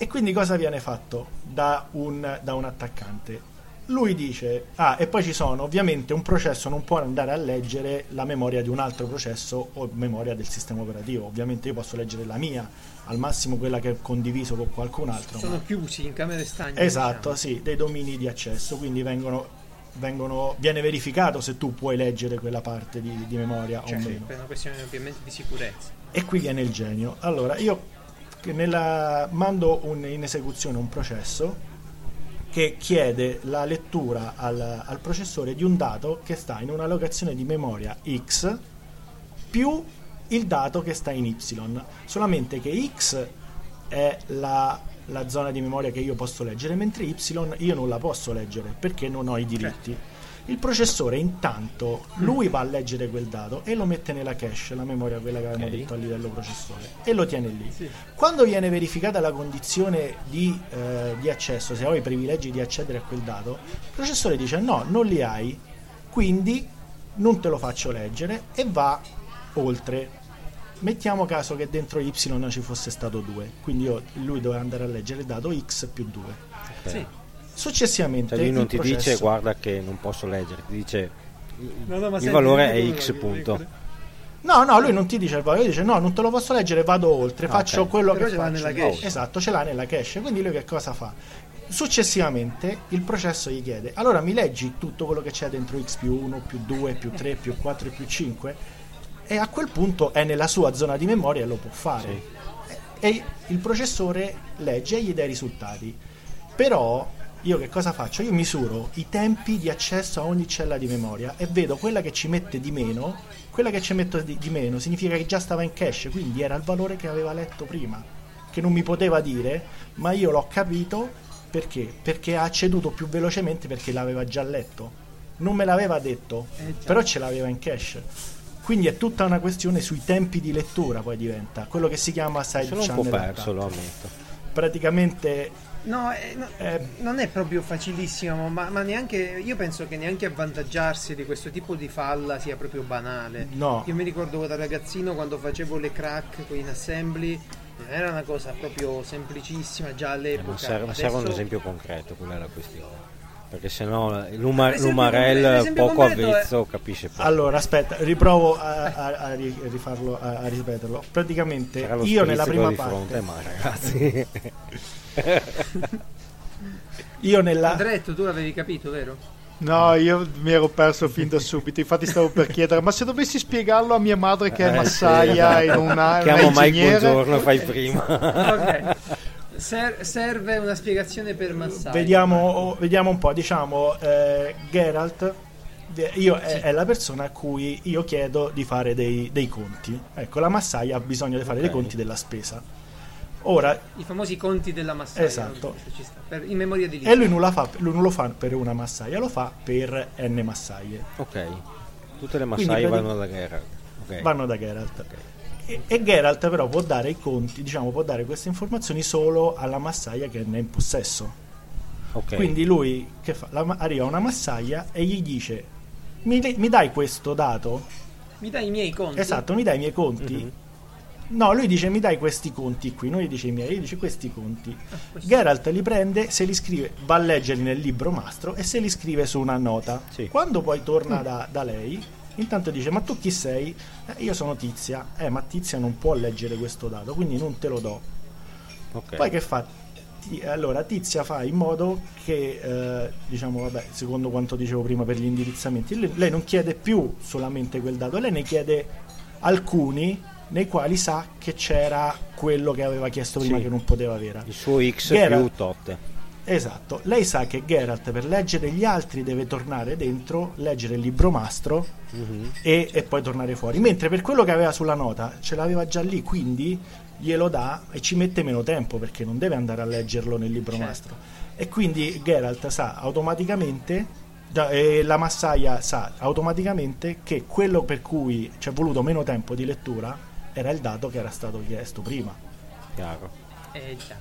E quindi cosa viene fatto da un, da un attaccante? lui dice, ah, e poi ci sono, ovviamente un processo non può andare a leggere la memoria di un altro processo o memoria del sistema operativo, ovviamente io posso leggere la mia, al massimo quella che ho condiviso con qualcun altro. Sono ma- chiusi in camere stagne. Esatto, diciamo. sì, dei domini di accesso, quindi vengono, vengono- viene verificato se tu puoi leggere quella parte di, di memoria Cioè, o meno. per una questione ovviamente di sicurezza. E qui viene il genio. Allora, io nella- mando un- in esecuzione un processo che chiede la lettura al, al processore di un dato che sta in una locazione di memoria X più il dato che sta in Y. Solamente che X è la, la zona di memoria che io posso leggere, mentre Y io non la posso leggere perché non ho i diritti. Il processore intanto lui va a leggere quel dato e lo mette nella cache, la memoria quella che avevamo Ok. detto a livello processore, e lo tiene lì. Sì. Quando viene verificata la condizione di, eh, di accesso, se ho i privilegi di accedere a quel dato, il processore dice no, non li hai, quindi non te lo faccio leggere e va oltre. Mettiamo caso che dentro Y ci fosse stato 2, quindi io- lui doveva andare a leggere il dato X più 2. Sì. Successivamente Cioè lui non ti processo- dice guarda che non posso leggere, ti dice No, no, ma il valore è X punto. No, no, lui non ti dice il valore, dice no, non te lo posso leggere, vado oltre, Ah, faccio ok. quello Però che ce l'ha faccio. nella cache. Esatto, ce l'ha nella cache, quindi lui che cosa fa? Successivamente il processo gli chiede, allora mi leggi tutto quello che c'è dentro x più 1, più 2, più 3, più 4 e più 5? E a quel punto è nella sua zona di memoria e lo può fare. E il processore legge e gli dà i risultati. Però io che cosa faccio? Io misuro i tempi di accesso a ogni cella di memoria e vedo quella che ci mette di meno, quella che ci mette di, di meno significa che già stava in cache, quindi era il valore che aveva letto prima, che non mi poteva dire, ma io l'ho capito perché? Perché ha ceduto più velocemente perché l'aveva già letto. Non me l'aveva detto, Eh, però ce l'aveva in cache. Quindi è tutta una questione sui tempi di lettura poi diventa, quello che si chiama side sono un po' channel perso, attack. lo ammetto. Praticamente No, eh, no, Eh, non è proprio facilissimo, ma, ma neanche io penso che neanche avvantaggiarsi di questo tipo di falla sia proprio banale. No. Io mi ricordo da ragazzino quando facevo le crack in assembly, non era una cosa proprio semplicissima già Eh, all'epoca. ma serve, ma serve un Adesso- esempio concreto, quella è la questione. Perché sennò l'uma- L'esempio- l'umarell l'esempio poco concreto è- avvezzo capisce poco. Allora, aspetta, riprovo a, a- a ri- rifarlo, a, a ripeterlo. Praticamente io nella prima di parte, fronte, ma ragazzi, io nella Andretto, tu l'avevi capito, vero? No, io mi ero perso fin da subito. Infatti, stavo per chiedere: ma se dovessi spiegarlo a mia madre che è Eh, massaia sì. e non ha chiamo Mike buongiorno, fai prima. Ok. Ser- serve una spiegazione per Massai. vediamo, vediamo un po', diciamo, eh, Geralt io, è, è la persona a cui io chiedo di fare dei, dei conti. Ecco, la massaia ha bisogno di fare Ok. dei conti della spesa. Ora, I famosi conti della Massaia. Esatto. sta, per- in memoria di e lui non, la fa, lui non lo fa per una massaia, lo fa per n massaie. ok, tutte le Quindi massaie vanno da guerra. Ok. vanno da Geralt. E, e Geralt però può dare i conti, diciamo, può dare queste informazioni solo alla massaia che ne è in possesso. Ok. Quindi lui che fa? La arriva una massaia e gli dice: mi, mi dai questo dato? Mi dai i miei conti? Esatto, mi dai i miei conti? Mhm. No, lui dice: Mi dai questi conti qui. Non gli dice i miei, gli dice questi conti. Ah, questo- Geralt li prende, se li scrive, va a leggerli nel libro mastro e se li scrive su una nota. Sì. Quando poi Mm. torna da, da lei, intanto dice: Ma tu chi sei? "Eh, io sono Tizia. Eh, ma Tizia non può leggere questo dato, quindi non te lo do. Ok. Poi che fa? Ti- Allora, Tizia fa in modo che, eh, diciamo, vabbè, secondo quanto dicevo prima per gli indirizzamenti, lei, lei non chiede più solamente quel dato, lei ne chiede alcuni nei quali sa che c'era quello che aveva chiesto prima Sì. che non poteva avere. Il suo X Geralt. più tot. Esatto, lei sa che Geralt per leggere gli altri deve tornare dentro, leggere il libro mastro Mhm. e, e poi tornare fuori. Mentre per quello che aveva sulla nota ce l'aveva già lì, quindi glielo dà e ci mette meno tempo perché non deve andare a leggerlo nel libro Certo. mastro. E quindi Geralt sa automaticamente, e la massaia sa automaticamente che quello per cui ci è voluto meno tempo di lettura era il dato che era stato chiesto prima. Chiaro. Eh già.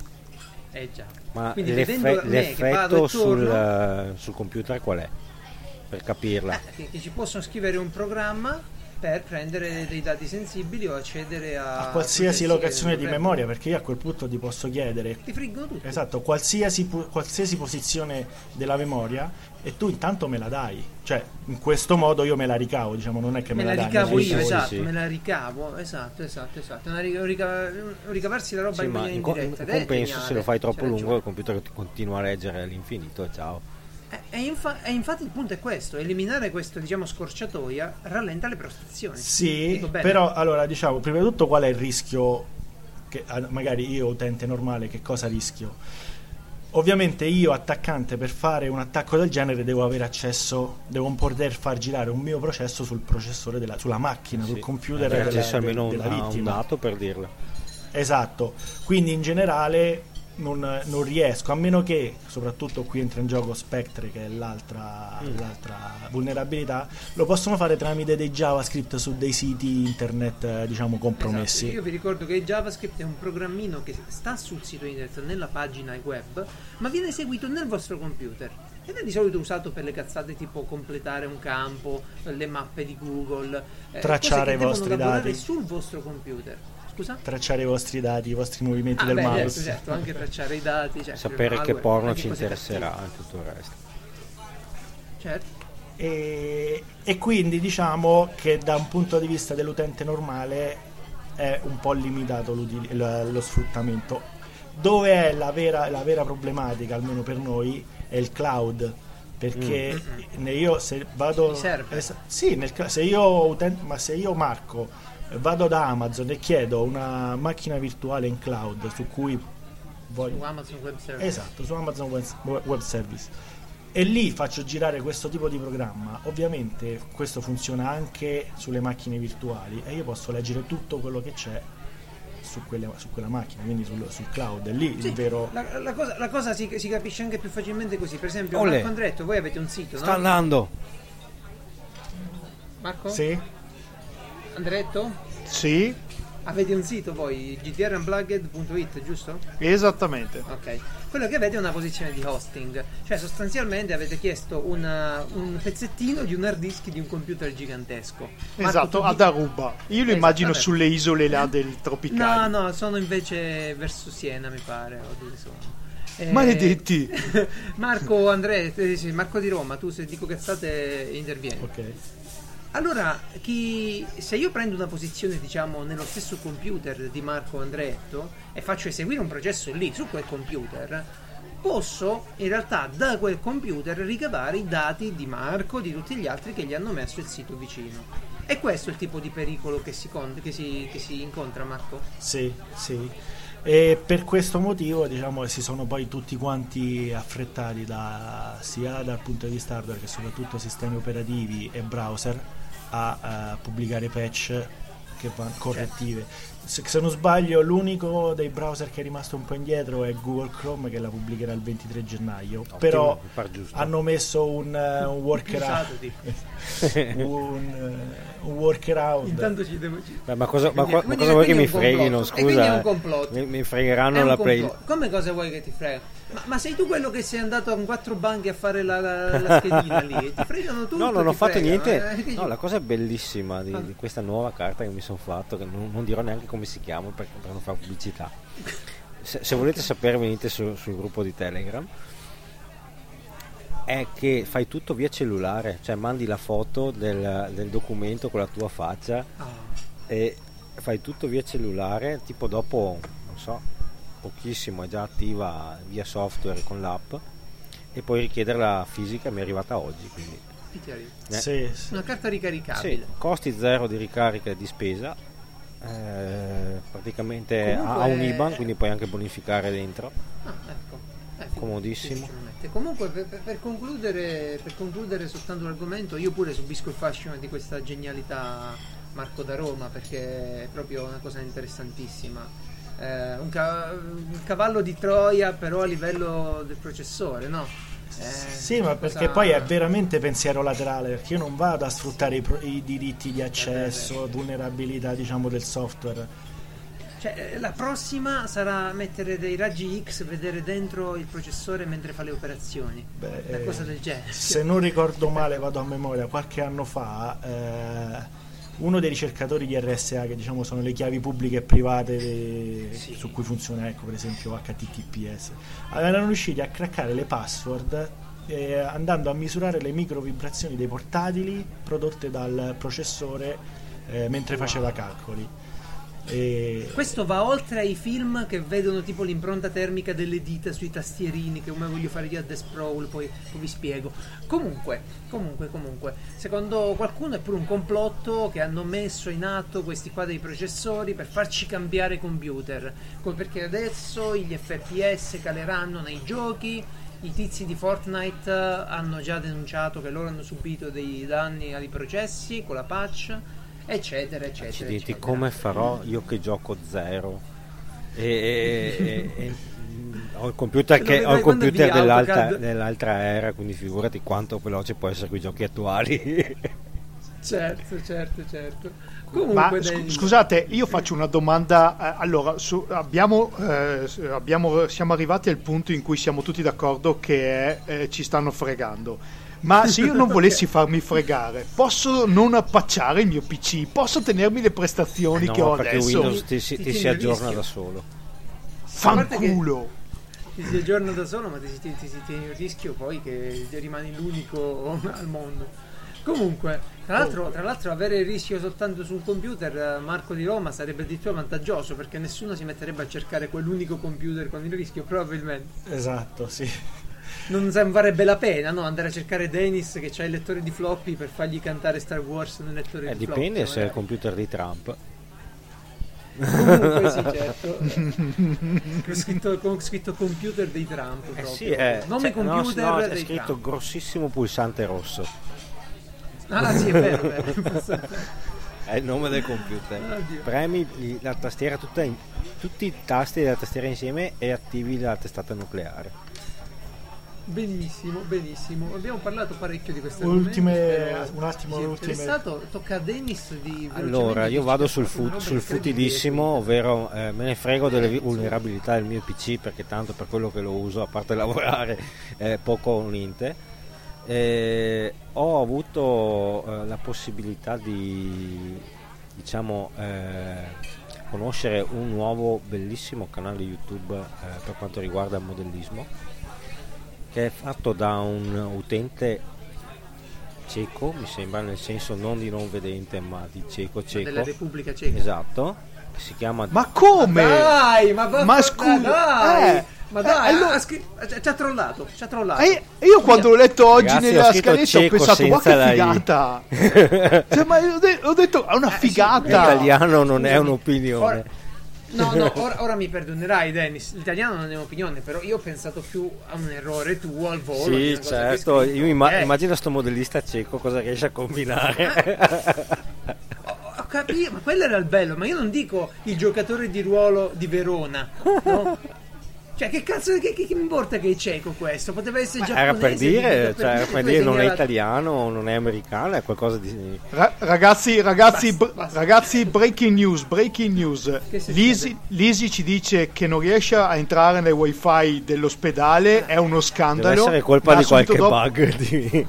Eh già. Ma Quindi l'effe- vedendo me che vado l'effetto sul, torno- eh, sul computer qual è? Per capirla. Eh, che, che ci possono scrivere un programma per prendere dei dati sensibili o accedere a, a qualsiasi locazione di memoria, perché io a quel punto ti posso chiedere Ti friggono tutti. Esatto, qualsiasi, qualsiasi posizione della memoria e tu intanto me la dai. Cioè, in questo modo io me la ricavo, diciamo, non è che me, Me la dai. ricavo me io, la- sì, esatto, sì. me la ricavo, esatto, esatto, esatto. Una rica- rica- ricavarsi la roba Sì, in ma maniera in, co- in compenso se lo fai troppo c'hai lungo ragione. il computer ti continua a leggere all'infinito e ciao. E, e infa- e infatti il punto è questo, eliminare questo, diciamo, scorciatoia rallenta le prestazioni. Sì, però allora diciamo, prima di tutto qual è il rischio che ah, magari io utente normale che cosa rischio? Ovviamente io attaccante per fare un attacco del genere devo avere accesso, devo poter far girare un mio processo sul processore della, sulla macchina, sul Sì. computer Avere della, accesso almeno della a un vittima. dato per dirlo. Esatto, quindi in generale non, non riesco, a meno che, soprattutto qui entra in gioco Spectre, che è l'altra, Mm. l'altra vulnerabilità, lo possono fare tramite dei JavaScript su dei siti internet, eh, diciamo, compromessi. Esatto, Io vi ricordo che JavaScript è un programmino che sta sul sito internet, nella pagina web, ma viene eseguito nel vostro computer. Ed è di solito usato per le cazzate tipo completare un campo, le mappe di Google, eh, Tracciare i vostri dati. sul vostro computer. Scusa? Tracciare i vostri dati, i vostri movimenti Ah, del beh, mouse. certo, certo, anche tracciare i dati, certo, Sapere che porno ci interesserà e tutto il resto. Certo. E, e quindi diciamo che da un punto di vista dell'utente normale è un po' limitato lo, lo sfruttamento. Dove è la vera, la vera problematica, almeno per noi, è il cloud. Perché ne- io se vado. Es- sì, nel se io utente, ma se io Marco vado da Amazon e chiedo una macchina virtuale in cloud su cui voglio. Su Amazon Web Service. Esatto, su Amazon Web Web Service. E lì faccio girare questo tipo di programma. Ovviamente questo funziona anche sulle macchine virtuali e io posso leggere tutto quello che c'è su, quelle- su quella macchina, quindi sul, sul cloud. È lì Sì, il vero... la, la cosa, la cosa si, si capisce anche più facilmente così. Per esempio, Olè. Marco Andretto, voi avete un sito, Sta no? andando! Marco? Sì? Andretto? Sì, Avete un sito voi, gtrunplugged.it, giusto? esattamente. Ok. Quello che avete è una posizione di hosting, cioè sostanzialmente avete chiesto una- un pezzettino di un hard disk di un computer gigantesco. Marco, Esatto, ad Aruba. Io lo immagino sulle isole là del No, tropicale. no, sono invece verso Siena, mi pare, o dove sono. Eh, Maledetti. Marco Andrea, eh, Marco di Roma, tu se dico cazzate intervieni. Ok. Allora, chi- se io prendo una posizione, diciamo, nello stesso computer di Marco Andretto e faccio eseguire un processo lì, su quel computer, posso in realtà da quel computer ricavare i dati di Marco, di tutti gli altri che gli hanno messo il sito vicino. E questo è il tipo di pericolo che si, che si- che si incontra, Marco? Sì, sì. E per questo motivo, diciamo, si sono poi tutti quanti affrettati da, sia dal punto di vista hardware che soprattutto sistemi operativi e browser a, eh, pubblicare patch che vanno correttive. Se, se non sbaglio, l'unico dei browser che è rimasto un po' indietro è Google Chrome che la pubblicherà il 23 gennaio. Ottimo, Però hanno messo un, eh, un workaround. Un, eh, un workaround. Intanto ci devo... ci- Beh, ma cosa, ma Quindi- qua- ma quindi- cosa vuoi che mi freghino? Scusa, mi, mi fregheranno la play. Come cosa vuoi che ti frega? Ma, ma sei tu quello che sei andato con quattro banchi a fare la, la, la schedina lì? Ti fregano tutti? No, non ho fatto fregano, niente. eh? No, la cosa bellissima di, Ah. di questa nuova carta che mi sono fatto, che non, non dirò neanche come si chiama perché per non fare pubblicità. Se, se volete sapere, venite su- sul gruppo di Telegram. È che fai tutto via cellulare, cioè mandi la foto del, del documento con la tua faccia Ah, e fai tutto via cellulare. Tipo, dopo non so, pochissimo è già attiva via software con l'app e poi richiederla fisica. Mi è arrivata oggi. Quindi? Eh. Sì, sì. Una carta sì, ricaricabile. costi zero di ricarica e di spesa. eh, praticamente ha- ha un Comunque- IBAN, quindi puoi anche bonificare dentro. Ah, ecco. Eh, Comodissimo. Comunque, per, per- per concludere, per concludere soltanto l'argomento, io pure subisco il fascino di questa genialità Marco da Roma perché è proprio una cosa interessantissima. Eh, un, ca- un cavallo di Troia, però a livello del processore, no? Eh, Sì, ma perché cosa- poi è veramente pensiero laterale, perché io non vado a sfruttare i, pro- i diritti di accesso, Eh, vulnerabilità diciamo del software. Cioè, eh, la prossima sarà mettere dei raggi X, vedere dentro il processore mentre fa le operazioni. Beh, Una cosa del genere. Se non ricordo male, vado a memoria, qualche anno fa eh, uno dei ricercatori di RSA, che diciamo sono le chiavi pubbliche e private de- Sì. su cui funziona, ecco, per esempio HTTPS, erano riusciti a craccare le password eh, andando a misurare le micro vibrazioni dei portatili prodotte dal processore eh, mentre faceva calcoli. E- Questo va oltre ai film che vedono tipo l'impronta termica delle dita sui tastierini, che come voglio fare io a The Sprawl, poi, poi vi spiego. Comunque, comunque, comunque, secondo qualcuno è pure un complotto che hanno messo in atto questi qua dei processori per farci cambiare computer, co- perché adesso gli FPS caleranno nei giochi. I tizi di Fortnite eh, hanno già denunciato che loro hanno subito dei danni ai processi con la patch, eccetera, eccetera. Accidenti, eccetera. come farò io che gioco zero? E, e- e- e- ho il computer, che, ho il computer dell'altra, dell'altra era, quindi figurati quanto veloce può essere con i giochi attuali. Certo, certo, certo. Ma Comunque, dai, scusate, io faccio una domanda. eh, allora, su- abbiamo, eh, abbiamo- siamo arrivati al punto in cui siamo tutti d'accordo che eh, ci stanno fregando. Ma se io non volessi farmi fregare, posso non appacciare il mio PC? Posso tenermi le prestazioni che ho no, perché adesso? Windows ti, si- Ti ti si aggiorna rischio. da solo. Fanculo. ti si aggiorna da solo, ma ti, ti, ti, ti tieni il rischio poi che rimani l'unico al mondo. Comunque, tra l'altro, tra l'altro avere il rischio soltanto su un computer, eh, Marco di Roma, sarebbe addirittura vantaggioso perché nessuno si metterebbe a cercare quell'unico computer con il rischio, probabilmente. Esatto, sì. Non varrebbe la pena no? andare a cercare Dennis che ha il lettore di floppy per fargli cantare Star Wars nel lettore Eh, di floppy. dipende se è il computer di Trump. Comunque sì, certo. Ho scritto, ho scritto computer dei Trump. Eh proprio. sì, è, Nome cioè, no, computer no, è dei scritto Trump. grossissimo pulsante rosso. Ah sì, è vero, è vero. È il nome del computer. Oddio. Premi la tastiera tutta in- tutti i tasti della tastiera insieme e attivi la testata nucleare. Benissimo, benissimo. Abbiamo parlato parecchio di queste Ultime- un attimo, sì, ultime- interessato. Tocca a Dennis di Allora, io vado sul, fu- sul futilissimo, ovvero eh, me ne frego delle vulnerabilità del mio PC perché tanto per quello che lo uso, a parte lavorare, eh, poco niente. Eh, ho avuto eh, la possibilità di diciamo eh, conoscere un nuovo bellissimo canale YouTube eh, per quanto riguarda il modellismo che è fatto da un utente cieco, mi sembra nel senso non di non vedente ma di cieco cieco. della Repubblica Ceca. Esatto, che si chiama Ma come? Dai, ma, va- Ma ma scusa, dai, eh, ma dai, eh, allora- scri- ci ha trollato, ci ha trollato. Eh, io quando l'ho letto oggi Ragazzi, nella scaletta ho pensato, ma che la I." figata! Cioè, ma ho, de- ho detto, è una figata! L'italiano non è un'opinione. Ora- No, no, ora, ora mi perdonerai Dennis, l'italiano non è un'opinione, però io ho pensato più a un errore tuo al volo. Sì, certo, io imma- Eh, immagino sto modellista cieco cosa riesce a combinare. Ho, ho capito, ma quello era il bello, ma io non dico il giocatore di ruolo di Verona, no? Cioè, che cazzo, che, che, che mi importa che è cieco questo? Poteva essere giapponese. era per dire, per cioè, era per dire non è italiano, non è americano, è qualcosa di... Ra- ragazzi, ragazzi, Basta, basta. ragazzi, breaking news, breaking news. Lisi, Lisi ci dice che non riesce a entrare nel wifi dell'ospedale, è uno Deve scandalo. essere colpa di qualche subito dopo- bug. di-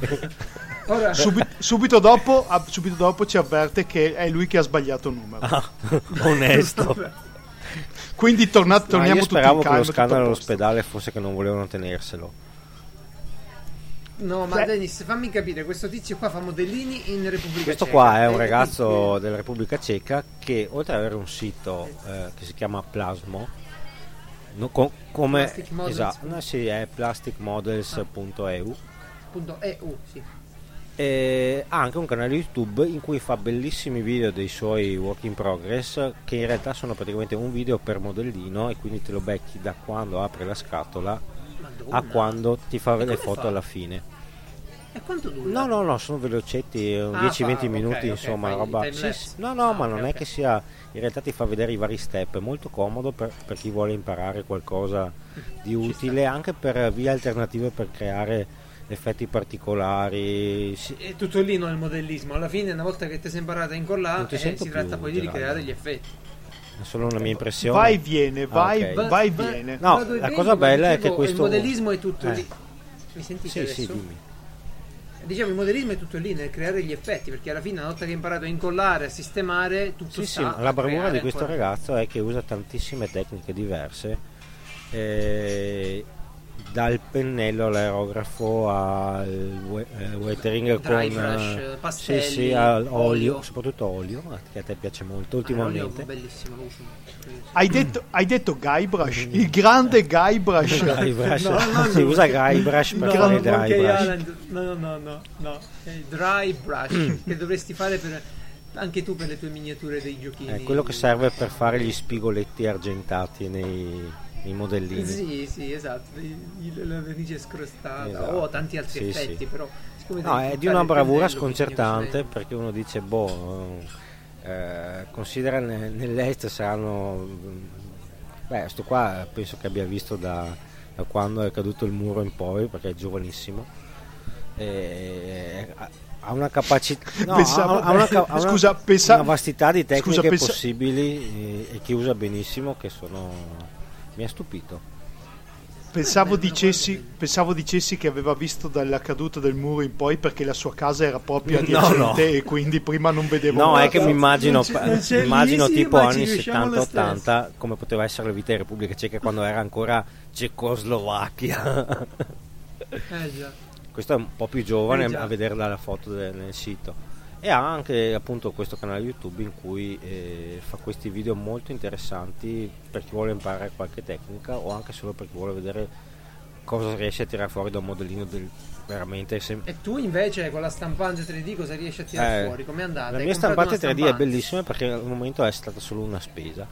Ora, subi- subito, dopo, subito dopo ci avverte che è lui che ha sbagliato numero. Ah, onesto. Quindi torna- Ma torniamo tutti speravo in che calma. lo tutto scandalo a posto. all'ospedale fosse che non volevano tenerselo. no, ma Cioè- Dennis, fammi capire, questo tizio qua fa modellini in Repubblica Questo Ceca. qua è Eh, un eh, ragazzo eh, della Repubblica Ceca che oltre ad avere un sito eh, che si chiama Plasmo, no, co- come Plastic Models. esatto, no, sì, è plasticmodels.eu Punto EU, sì. E ha anche un canale YouTube in cui fa bellissimi video dei suoi work in progress che in realtà sono praticamente un video per modellino e quindi te lo becchi da quando apre la scatola Madonna. a quando ti fa le foto fa? alla fine. E quanto dura? No, no, no, sono velocetti, un Ah, 10-20 fa- ok, minuti, ok, insomma, fai roba. sì, sì. No, no, Ah, ma ok, non è che sia. In realtà ti fa vedere i vari step, è molto comodo per, per chi vuole imparare qualcosa di utile, anche per vie alternative per creare effetti particolari. Sì, È tutto lì no, il modellismo. Alla fine, una volta che ti sei imparato a incollare, Non eh, si tratta poi di ricreare gli effetti. è solo una mia impressione. Vai e viene, vai, ok. vai e Va- viene. No, la cosa bella è dicevo, che questo- Il modellismo è tutto Eh. lì. Mi sentite Sì, adesso? sì, dimmi. Diciamo il modellismo è tutto lì nel creare gli effetti, perché alla fine una volta che hai imparato a incollare, a sistemare, tutto Sì, sì, sta a la bravura di questo ancora. ragazzo è che usa tantissime tecniche diverse, eh, dal pennello all'aerografo al we- eh, weathering Dry con brush, eh, pastelli, sì, sì, al olio, olio. soprattutto olio, eh, che a te piace molto Ah, ultimamente. Hai detto, hai detto Guybrush, il grande Guybrush. Guybrush. No, no, si no. usa Guybrush per No, fare no, dry brush. Island, no, no, no, no, no. Dry brush che dovresti fare per anche tu per le tue miniature dei giochini. È quello che serve per fare gli spigoletti argentati nei, nei modellini. Sì, sì, esatto, il- la vernice scrostata Esatto. o tanti altri Sì, effetti, sì. però No, è di una bravura sconcertante perché uno dice, boh, eh, considera ne- nell'est saranno... Beh, sto qua penso che abbia visto da, da quando è caduto il muro in poi, perché è giovanissimo. E, ha- ha una capacità... No, Pensavo- ha, ha una, ha una- Scusa, pensa- una vastità di tecniche Scusa, pensa- possibili e, e che usa benissimo che sono... mi ha stupito. Pensavo dicessi, pensavo dicessi che aveva visto dalla caduta del muro in poi perché la sua casa era proprio No, adiacente no. e quindi prima non vedevo No, nulla. è che mi immagino, immagino tipo anni riusciamo lo 70-80 come poteva essere la vita in Repubblica Ceca quando era ancora Cecoslovacchia. Eh già. Questo è un po' più giovane Eh, a vedere dalla foto del- nel sito. E ha anche appunto questo canale YouTube in cui eh, fa questi video molto interessanti per chi vuole imparare qualche tecnica o anche solo per chi vuole vedere cosa riesce a tirare fuori da un modellino del veramente sem- E tu invece con la stampante 3D cosa riesci a tirare Eh, fuori? Com'è andata? La mia stampante una 3D è bellissima perché al momento è stata solo una spesa.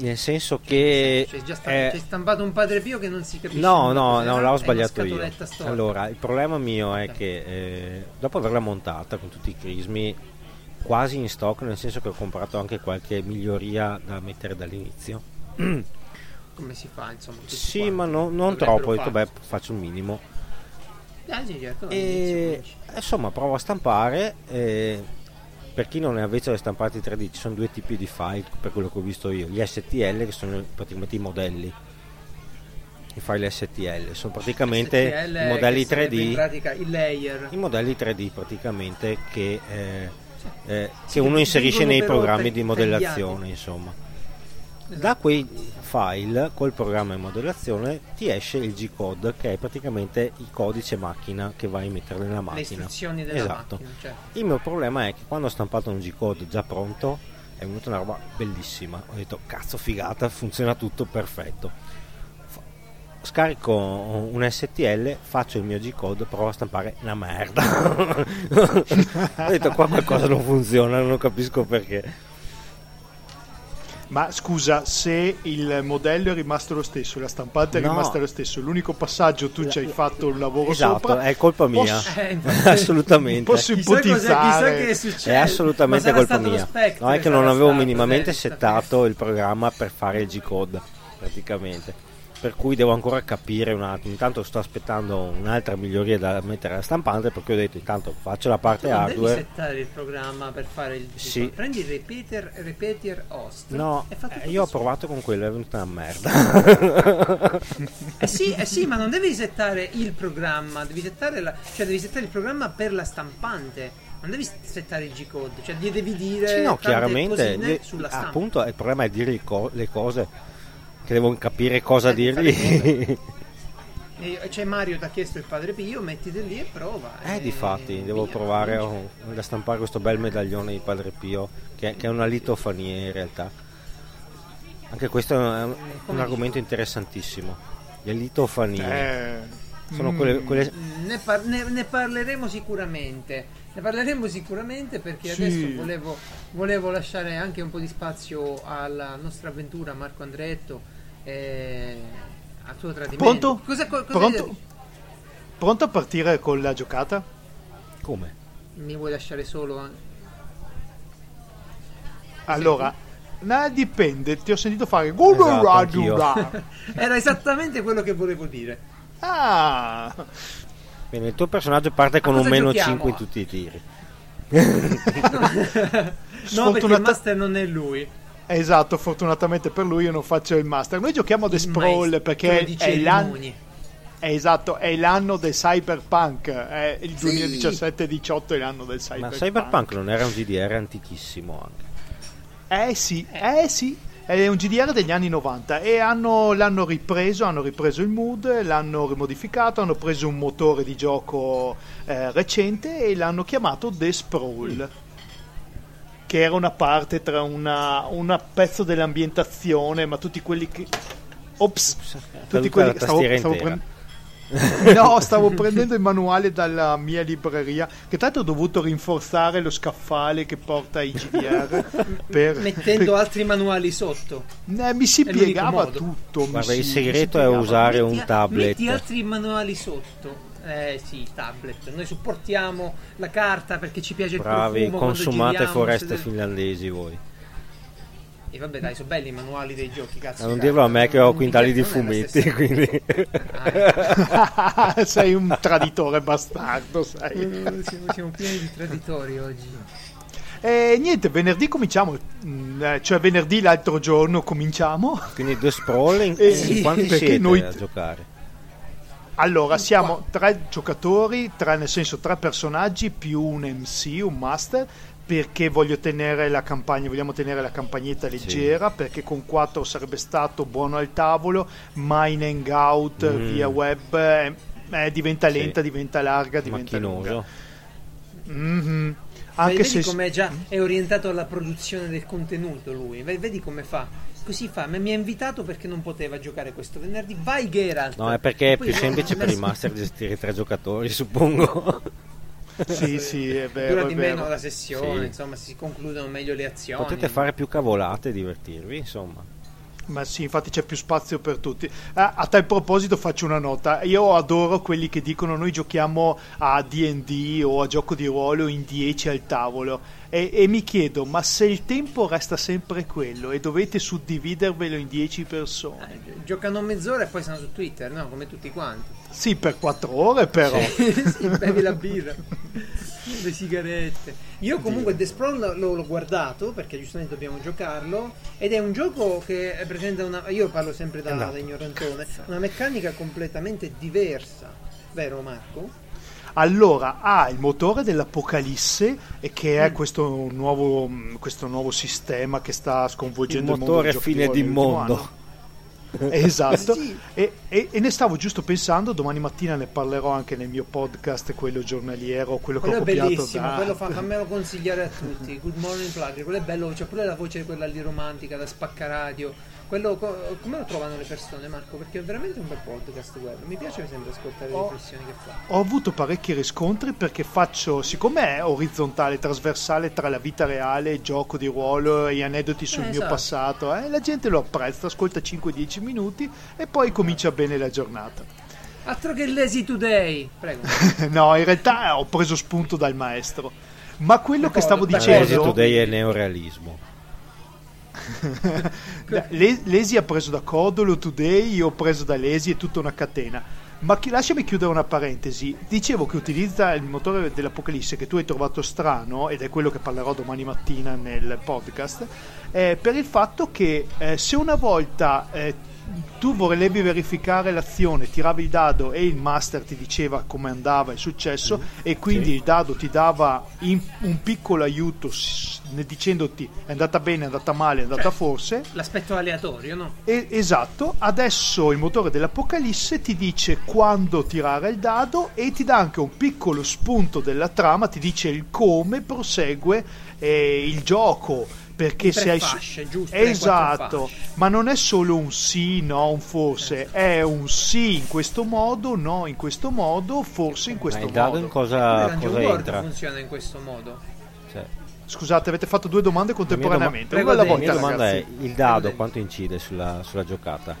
Nel senso che. C'è già sta- è- c'è stampato un padre Pio che non si capisce. No, no, no, l'ho sbagliato io. storta. Allora, il problema mio è Ok. che eh, dopo averla montata con tutti i crismi quasi in stock, nel senso che ho comprato anche qualche miglioria da mettere dall'inizio. Come si fa, insomma? Sì, ma no- non troppo, ho detto, beh, faccio il minimo. Ah, sì, certo, E insomma, provo a stampare. eh, per chi non è avvezzo alle stampate 3D, ci sono due tipi di file per quello che ho visto io: gli STL, che sono praticamente i modelli. I file STL sono praticamente STL, i modelli che sarebbe 3D. In pratica il layer. I modelli 3D praticamente che, eh, eh, che uno inserisce nei programmi tag- di modellazione, insomma. Da quei file col programma di modellazione ti esce il G-code che è praticamente il codice macchina che vai a mettere nella Le macchina. istruzioni della Esatto. macchina. Cioè. Il mio problema è che quando ho stampato un G-code già pronto è venuta una roba bellissima. Ho detto cazzo figata, funziona tutto perfetto. Scarico un STL, faccio il mio G-code, provo a stampare una merda. ho detto qua qualcosa non funziona, non capisco perché. Ma scusa, se il modello è rimasto lo stesso, la stampante è No. rimasta lo stesso, l'unico passaggio tu ci hai fatto un lavoro Esatto, sopra. è colpa mia. Posso- Eh. Posso assolutamente. Chissà, cosa, ipotizzare. chissà che è assolutamente colpa mia. Spectre, No, è che non avevo stato, minimamente eh, settato il programma per fare il G-code, praticamente. Per cui devo ancora capire un attimo. Intanto sto aspettando un'altra miglioria da mettere alla stampante. Perché ho detto, intanto faccio la parte Tu non devi hardware. settare il programma per fare il Sì. Prendi il repeater, repeater host. No, eh, io ho provato con quello, è venuta una merda. Eh sì, eh sì, ma non devi settare il programma, devi settare la, cioè devi settare il programma per la stampante. Non devi settare il G-code, cioè gli devi dire Sì, no, chiaramente. cosine sulla stampa. appunto, il problema è dire co- le cose. Che devo capire cosa Eh, dirgli. C'è Mario ti ha chiesto il padre Pio, mettiti lì e prova. Eh, e difatti, devo via, provare a, a stampare questo bel medaglione di Padre Pio, che, che è una litofania in realtà. Anche questo è un, un come argomento interessantissimo. Le litofanie Eh, sono mm, quelle, quelle- Ne, par- ne- ne parleremo sicuramente. Ne parleremo sicuramente perché Sì. adesso volevo, volevo lasciare anche un po' di spazio alla nostra avventura Marco Andretto. Eh, al suo tradimento. Pronto? Cosa, co- cosa Pronto? Pronto a partire con la giocata? Come? Mi vuoi lasciare solo? eh? Allora, no, dipende, ti ho sentito fare Esatto. Era esattamente quello che volevo dire. Ah, Bene, il tuo personaggio parte con un meno giochiamo? 5 in tutti i tiri. No, perché il Sfortunata- master non è lui. Esatto, fortunatamente per lui io non faccio il master. Noi giochiamo a The Sprawl maestro perché è l'anno. È esatto, è l'anno del cyberpunk. È il 2017-18 è l'anno del Ma cyberpunk. Cyberpunk non era un GDR antichissimo anche. Eh sì, eh sì. È un GDR degli anni 90 e hanno- l'hanno ripreso, hanno ripreso il mood, l'hanno rimodificato, hanno preso un motore di gioco eh, recente e l'hanno chiamato The Sprawl. Che era una parte tra una, una pezzo dell'ambientazione, ma tutti quelli che. Ops! Tutti quelli che stavo, stavo prendendo. No, stavo prendendo il manuale dalla mia libreria, che l'altro ho dovuto rinforzare lo scaffale che porta i GDR per, Mettendo per- altri manuali sotto. Eh, mi si È piegava tutto. mi Guarda, si- il mi segreto si è usare un Metti- tablet. Metti altri manuali sotto. Eh sì, tablet. Noi supportiamo la carta perché ci piace il Bravi, profumo quando consumate giriamo, foreste siete- finlandesi voi. E vabbè, dai, sono belli i manuali dei giochi, cazzo. Non di dirlo a me che ho quintali di fumetti, quindi... Ah. Sei un traditore bastardo, sai. Eh, siamo, siamo pieni di traditori oggi. E niente, venerdì cominciamo. mm, eh, Cioè, venerdì l'altro giorno cominciamo. quindi The Sprawl in, Eh, sì, quanti perché siete noi- a giocare? Allora, siamo tre giocatori, tre, nel senso tre personaggi più un MC, un master. Perché voglio tenere la campagna, vogliamo tenere la campagnetta leggera, perché con quattro sarebbe stato buono al tavolo, ma in hangout Mm. via web eh, eh, diventa Sì. lenta, diventa larga, diventa lunga. Macchinoso. Mhm. Anche Anche vedi se come già è orientato alla produzione del contenuto lui. Ve- Vedi come fa. Così fa. Mi mi ha invitato perché non poteva giocare questo venerdì. Vai Geralt. No, è perché è più semplice per i master gestire tre giocatori, suppongo. Sì, sì, è vero. Dura di vero. meno la sessione, Sì. insomma, si concludono meglio le azioni. Potete fare più cavolate e divertirvi, insomma. Ma sì, infatti c'è più spazio per tutti. Ah, a tal proposito faccio una nota. Io adoro quelli che dicono noi giochiamo a D&D o a gioco di ruolo in 10 al tavolo. E, e mi chiedo, ma se il tempo resta sempre quello e dovete suddividervelo in 10 persone? Eh, gi- giocano mezz'ora e poi sono su Twitter, no? Come tutti quanti. Sì, per 4 ore però. sì, bevi la birra. Le sigarette. Io comunque The Sprawl l'ho, l'ho guardato perché giustamente dobbiamo giocarlo ed è un gioco che presenta una io parlo sempre da, da ignorantone, una meccanica completamente diversa. Vero Marco? Allora, ha il motore dell'Apocalisse, e che Mm. è questo nuovo, questo nuovo sistema che sta Il sconvolgendo il, mondo motore del fine gioco di mondo. Esatto, Sì. e, e- e ne stavo giusto pensando, domani mattina ne parlerò anche nel mio podcast, quello giornaliero, quello, Quello è che ho copiato bellissimo, da... quello fa, fammelo consigliare a tutti. Good morning plug, quello è bello, c'è pure la voce quella lì romantica da spaccaradio. Quello co- come lo trovano le persone, Marco? Perché è veramente un bel podcast quello. Mi piace sempre ascoltare le Oh. riflessioni che fa. Ho avuto parecchi riscontri perché faccio, siccome è orizzontale, trasversale tra la vita reale, gioco di ruolo e aneddoti sul Eh, mio esatto. passato, eh, la gente lo apprezza, ascolta 5-10 minuti e poi comincia bene la giornata. Altro che Lazy Today, prego. no, in realtà ho preso spunto dal maestro. Ma quello che stavo D'accordo. Lazy dicendo... Today è neorealismo. Lesi ha preso da Codolo Today, io ho preso da Lesi, è tutta una catena. Ma chi- lasciami chiudere una parentesi. Dicevo che utilizza il motore dell'Apocalisse che tu hai trovato strano, ed è quello che parlerò domani mattina nel podcast, eh, per il fatto che eh, se una volta eh, tu volevi verificare l'azione, tiravi il dado e il master ti diceva come andava il successo e quindi Sì. il dado ti dava in- un piccolo aiuto dicendoti è andata bene, è andata male, è andata Cioè, forse. L'aspetto aleatorio, no? E- esatto, adesso il motore dell'Apocalisse ti dice quando tirare il dado e ti dà anche un piccolo spunto della trama, ti dice il come prosegue eh, il gioco. Perché se hai fasce, giusto, esatto, ma non è solo un sì, no, un forse, è un sì in questo modo, no in questo modo, forse in Ma questo il dado modo. in Pure cosa, cosa World entra? funziona in questo modo. Cioè, Scusate, avete fatto due domande contemporaneamente, Prego, una alla Dave. la mia volta domanda ragazzi. è: il dado quanto incide sulla, sulla giocata?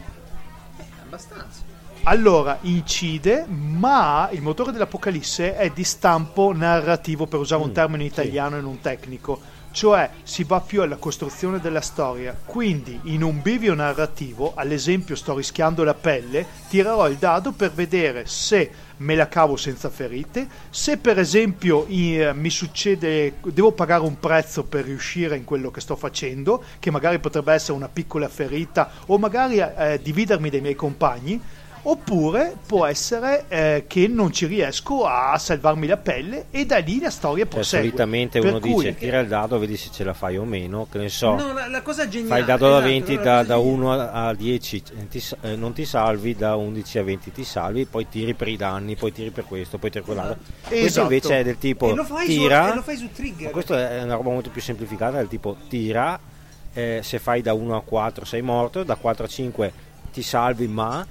Abbastanza. Allora, incide, ma il motore dell'Apocalisse è di stampo narrativo, per usare un Mm, termine sì. italiano e non tecnico. Cioè, si va più alla costruzione della storia. Quindi, in un bivio narrativo, all'esempio sto rischiando la pelle, tirerò il dado per vedere se me la cavo senza ferite, se per esempio eh, mi succede, devo pagare un prezzo per riuscire in quello che sto facendo, che magari potrebbe essere una piccola ferita o magari eh, dividermi dai miei compagni, oppure può essere eh, che non ci riesco a salvarmi la pelle e da lì la storia Cioè, prosegue. solitamente Per uno cui- dice tira il dado, vedi se ce la fai o meno, che ne so. No, la, la cosa geniale. Fai il dado da esatto, 20 da, cosa da geniale- 1 a a 10 eh, ti eh, non ti salvi, da 11 a 20 ti salvi, poi tiri per i danni, poi tiri per questo, poi tiri per quell'altro. Questo Esatto. invece è del tipo E lo fai, tira, su, e lo fai su trigger. ma questa è una roba molto più semplificata, del tipo tira, eh, se fai da 1 a 4 sei morto, da 4 a 5 ti salvi ma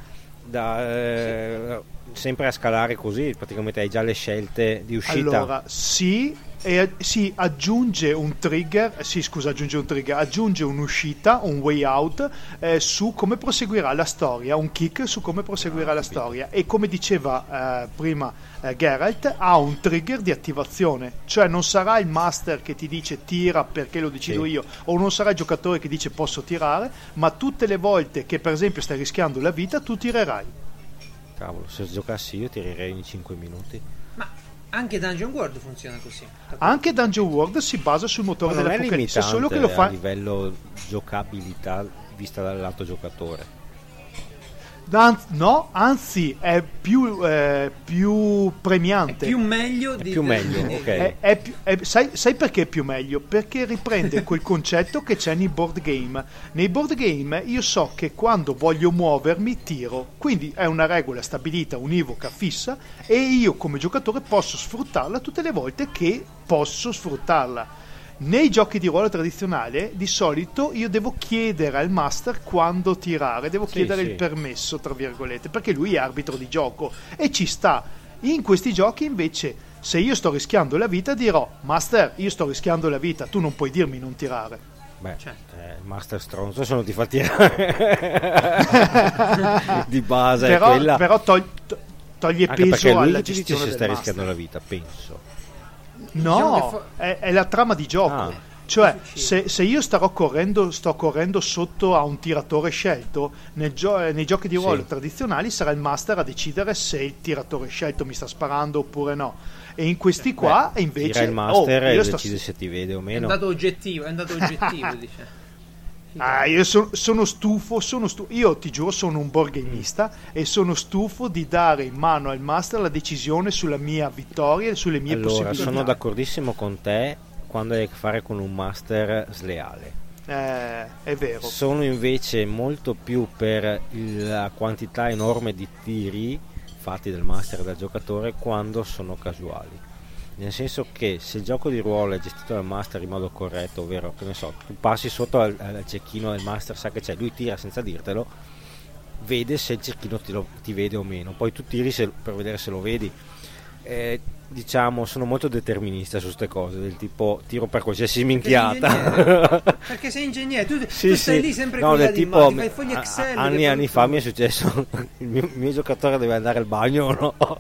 da, eh, sempre a scalare così, praticamente hai già le scelte di uscita. Allora, sì, e, si aggiunge un trigger, eh, sì scusa, aggiunge un trigger, aggiunge un'uscita, un way out eh, su come proseguirà la storia, un kick su come proseguirà la storia e come diceva eh, prima eh, Geralt ha un trigger di attivazione, cioè non sarà il master che ti dice tira perché lo decido Sì. io o non sarà il giocatore che dice posso tirare, ma tutte le volte che per esempio stai rischiando la vita tu tirerai. Cavolo, se giocassi io tirerei in 5 minuti. Anche Dungeon World funziona così. Anche Dungeon World si basa sul motore dell'Apocalisse, solo che lo a fa livello giocabilità vista dal lato giocatore. No, anzi è più, eh, più È premiante. più meglio di più meglio, ok. È- è più- è- sai, sai perché è più meglio? Perché riprende quel concetto che c'è nei board game. Nei board game io so che quando voglio muovermi tiro, quindi è una regola stabilita, univoca, fissa e io come giocatore posso sfruttarla tutte le volte che posso sfruttarla. Nei giochi di ruolo tradizionale di solito io devo chiedere al master quando tirare, devo Sì, chiedere sì. il permesso, tra virgolette, perché lui è arbitro di gioco e ci sta. In questi giochi invece, se io sto rischiando la vita, dirò: Master, io sto rischiando la vita, tu non puoi dirmi non tirare. Beh, Certo. eh, il Master Stronzo se non ti fa tirare di base è però, quella. però togli, to- toglie Anche perché peso lui alla ti dice gestione se stai rischiando la vita, penso. No, fo- è, è la trama di gioco. Ah. Cioè, se, se io starò correndo, sto correndo sotto a un tiratore scelto, nel gio- eh, nei giochi di ruolo Sì. tradizionali sarà il master a decidere se il tiratore scelto mi sta sparando oppure no. E in questi qua Beh, invece tira il master oh, e io sto- decide se ti vede o È meno. un dato oggettivo, è un dato oggettivo, dice. Ah, io so- sono stufo, sono stu- io ti giuro sono un borghegnista e sono stufo di dare in mano al master la decisione sulla mia vittoria e sulle mie Allora, possibilità. sono d'accordissimo con te quando hai a che fare con un master sleale. Eh, è vero. Sono invece molto più per la quantità enorme di tiri fatti dal master e dal giocatore quando sono casuali. Nel senso che se il gioco di ruolo è gestito dal master in modo corretto, ovvero che ne so, tu passi sotto al, al cecchino del master, sa che c'è, lui tira senza dirtelo, vede se il cecchino ti, lo- ti vede o meno, poi tu tiri se- per vedere se lo vedi. Eh, diciamo, sono molto determinista su queste cose, del tipo tiro per qualsiasi minchiata. Perché sei ingegnere, tu, Sì, tu stai sì. lì sempre no, con la tipo fai fogli Excel. a- anni e anni fa mi è successo il mio, il mio giocatore deve andare al bagno o no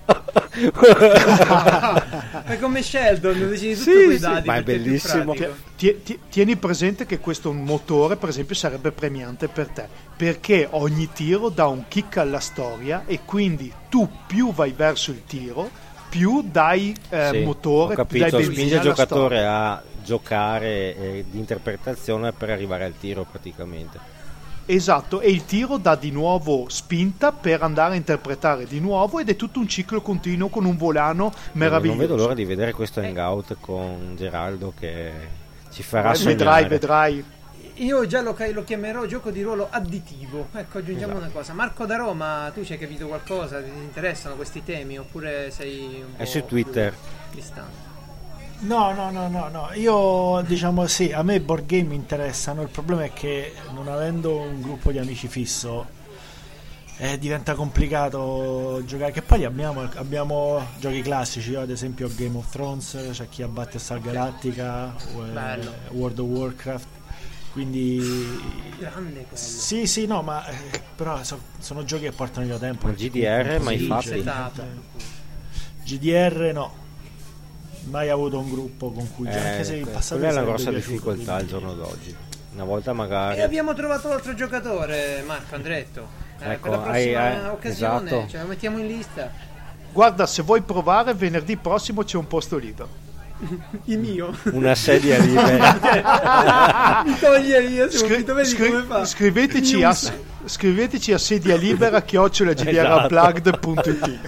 È come Sheldon, decidi tutto Sì, con i sì, dadi. ma è perché bellissimo. pratico. Ti- ti- tieni presente che questo motore, per esempio, sarebbe premiante per te perché ogni tiro dà un kick alla storia e quindi tu più vai verso il tiro, più dai eh, Sì, motore, dai capito benzina spinge il giocatore storia. a giocare eh, di interpretazione per arrivare al tiro praticamente Esatto, e il tiro dà di nuovo spinta per andare a interpretare di nuovo ed è tutto un ciclo continuo con un volano meraviglioso. non vedo l'ora di vedere questo hangout con Geraldo che ci farà Eh, sognare vedrai, vedrai. Io già lo, lo chiamerò gioco di ruolo additivo. Ecco, aggiungiamo Esatto. una cosa. Marco da Roma, tu ci hai capito qualcosa? Ti interessano questi temi? Oppure sei un È po' su Twitter. distante? No, no, no, no, no. Io diciamo sì, a me i board game interessano. Il problema è che non avendo un gruppo di amici fisso eh, diventa complicato giocare. Che poi abbiamo, abbiamo giochi classici. Io ad esempio Game of Thrones, c'è chi ha Battlestar Galactica, eh, Bello. World of Warcraft. Quindi Grande quello. sì, sì, no, ma eh, però so- sono giochi che portano via tempo. Ma GDR mai Sì, fatti? GDR no. Mai avuto un gruppo con cui giocare, anche se in Eh, passato quella è una grossa piaciuto, difficoltà al giorno d'oggi una volta magari E abbiamo trovato l'altro giocatore, Marco Andretto. Eh, Ecco, per la prossima hai- hai- occasione, esatto. ce lo mettiamo in lista. Guarda, se vuoi provare, venerdì prossimo c'è un posto libero. Il mio. una sedia libera. Mi toglie io Scri- subito, vedi scri- come fa. scriveteci, a, scriveteci a sedia libera chiocciola Esatto. gdrunplugged.it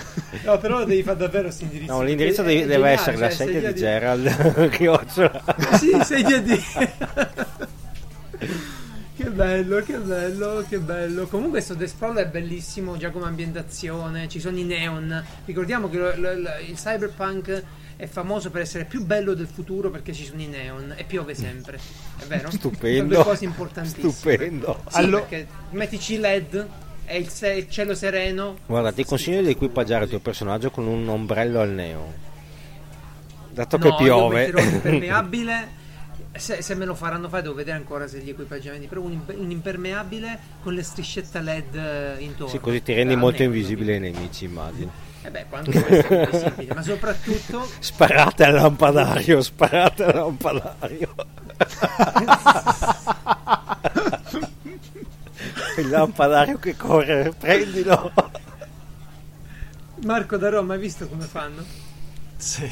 No, però devi fare davvero questo indirizzo. No, l'indirizzo deve, geniale, essere la cioè, sedia di di- Gerald chiocciola. Sì, sedia di... che bello, che bello, che bello. Comunque sto The Sprawl è bellissimo già come ambientazione, ci sono i neon. Ricordiamo che lo- lo- lo- il cyberpunk è famoso per essere più bello del futuro perché ci sono i neon e piove sempre. È vero? Sono Stupendo. due cose importantissime. Stupendo. Sì, Allo- perché mettici LED e il, se- il cielo sereno. Guarda, ti consiglio di equipaggiare il tuo personaggio con un ombrello al neon. Dato No, che io piove. un impermeabile. Se, se me lo faranno fare devo vedere ancora se gli equipaggiamenti. Però un, un impermeabile con le striscette LED eh, intorno. Sì, così ti rendi molto neon, invisibile ai nemici, immagino. Eh beh, quanto essere invisibile, ma soprattutto Sparate al lampadario, sparate al lampadario. Il lampadario che corre, prendilo. Marco da Roma, hai visto come fanno? Sì.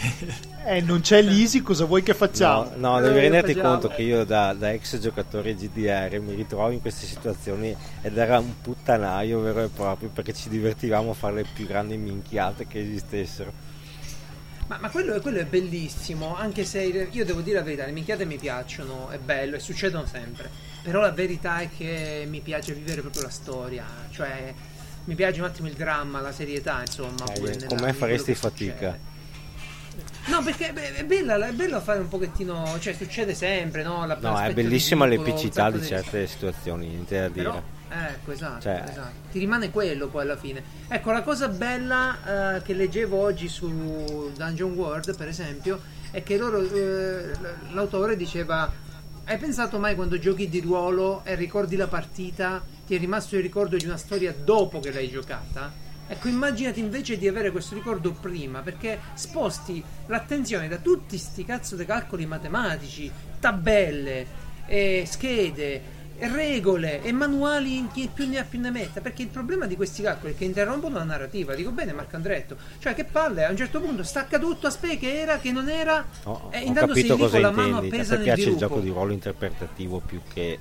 Eh, non c'è l'easy, cosa vuoi che facciamo? No, no, devi Eh, renderti facciamo. conto che io da, da ex giocatore GDR mi ritrovo in queste situazioni ed era un puttanaio vero e proprio perché ci divertivamo a fare le più grandi minchiate che esistessero. Ma, ma quello, quello è bellissimo, anche se io devo dire la verità, le minchiate mi piacciono, è bello e succedono sempre. Però la verità è che mi piace vivere proprio la storia, cioè mi piace un attimo il dramma, la serietà, insomma. Eh, pure con nella- me in quello faresti fatica. succede. No, perché è, bella, è bello fare un pochettino, cioè succede sempre, no? La- No, è bellissima ridicolo, un l'epicità di certe situazioni, niente da Però, dire. ecco, esatto, Cioè- esatto. Ti rimane quello poi alla fine. Ecco, la cosa bella eh, che leggevo oggi su Dungeon World, per esempio, è che loro, eh, l'autore diceva: Hai pensato mai quando giochi di ruolo e ricordi la partita, ti è rimasto il ricordo di una storia dopo che l'hai giocata? Ecco, immaginati invece di avere questo ricordo prima, perché sposti l'attenzione da tutti sti cazzo di calcoli matematici, tabelle, eh, schede, regole e manuali in chi più ne ha più ne metta. Perché il problema di questi calcoli è che interrompono la narrativa. Dico bene, Marco Andretto. Cioè, che palle, a un certo punto stacca tutto, aspetta che era, che non era. No, e ho intanto capito lì cosa con la mano intendi. A appesa te nel piace il dirupo. gioco di ruolo interpretativo più che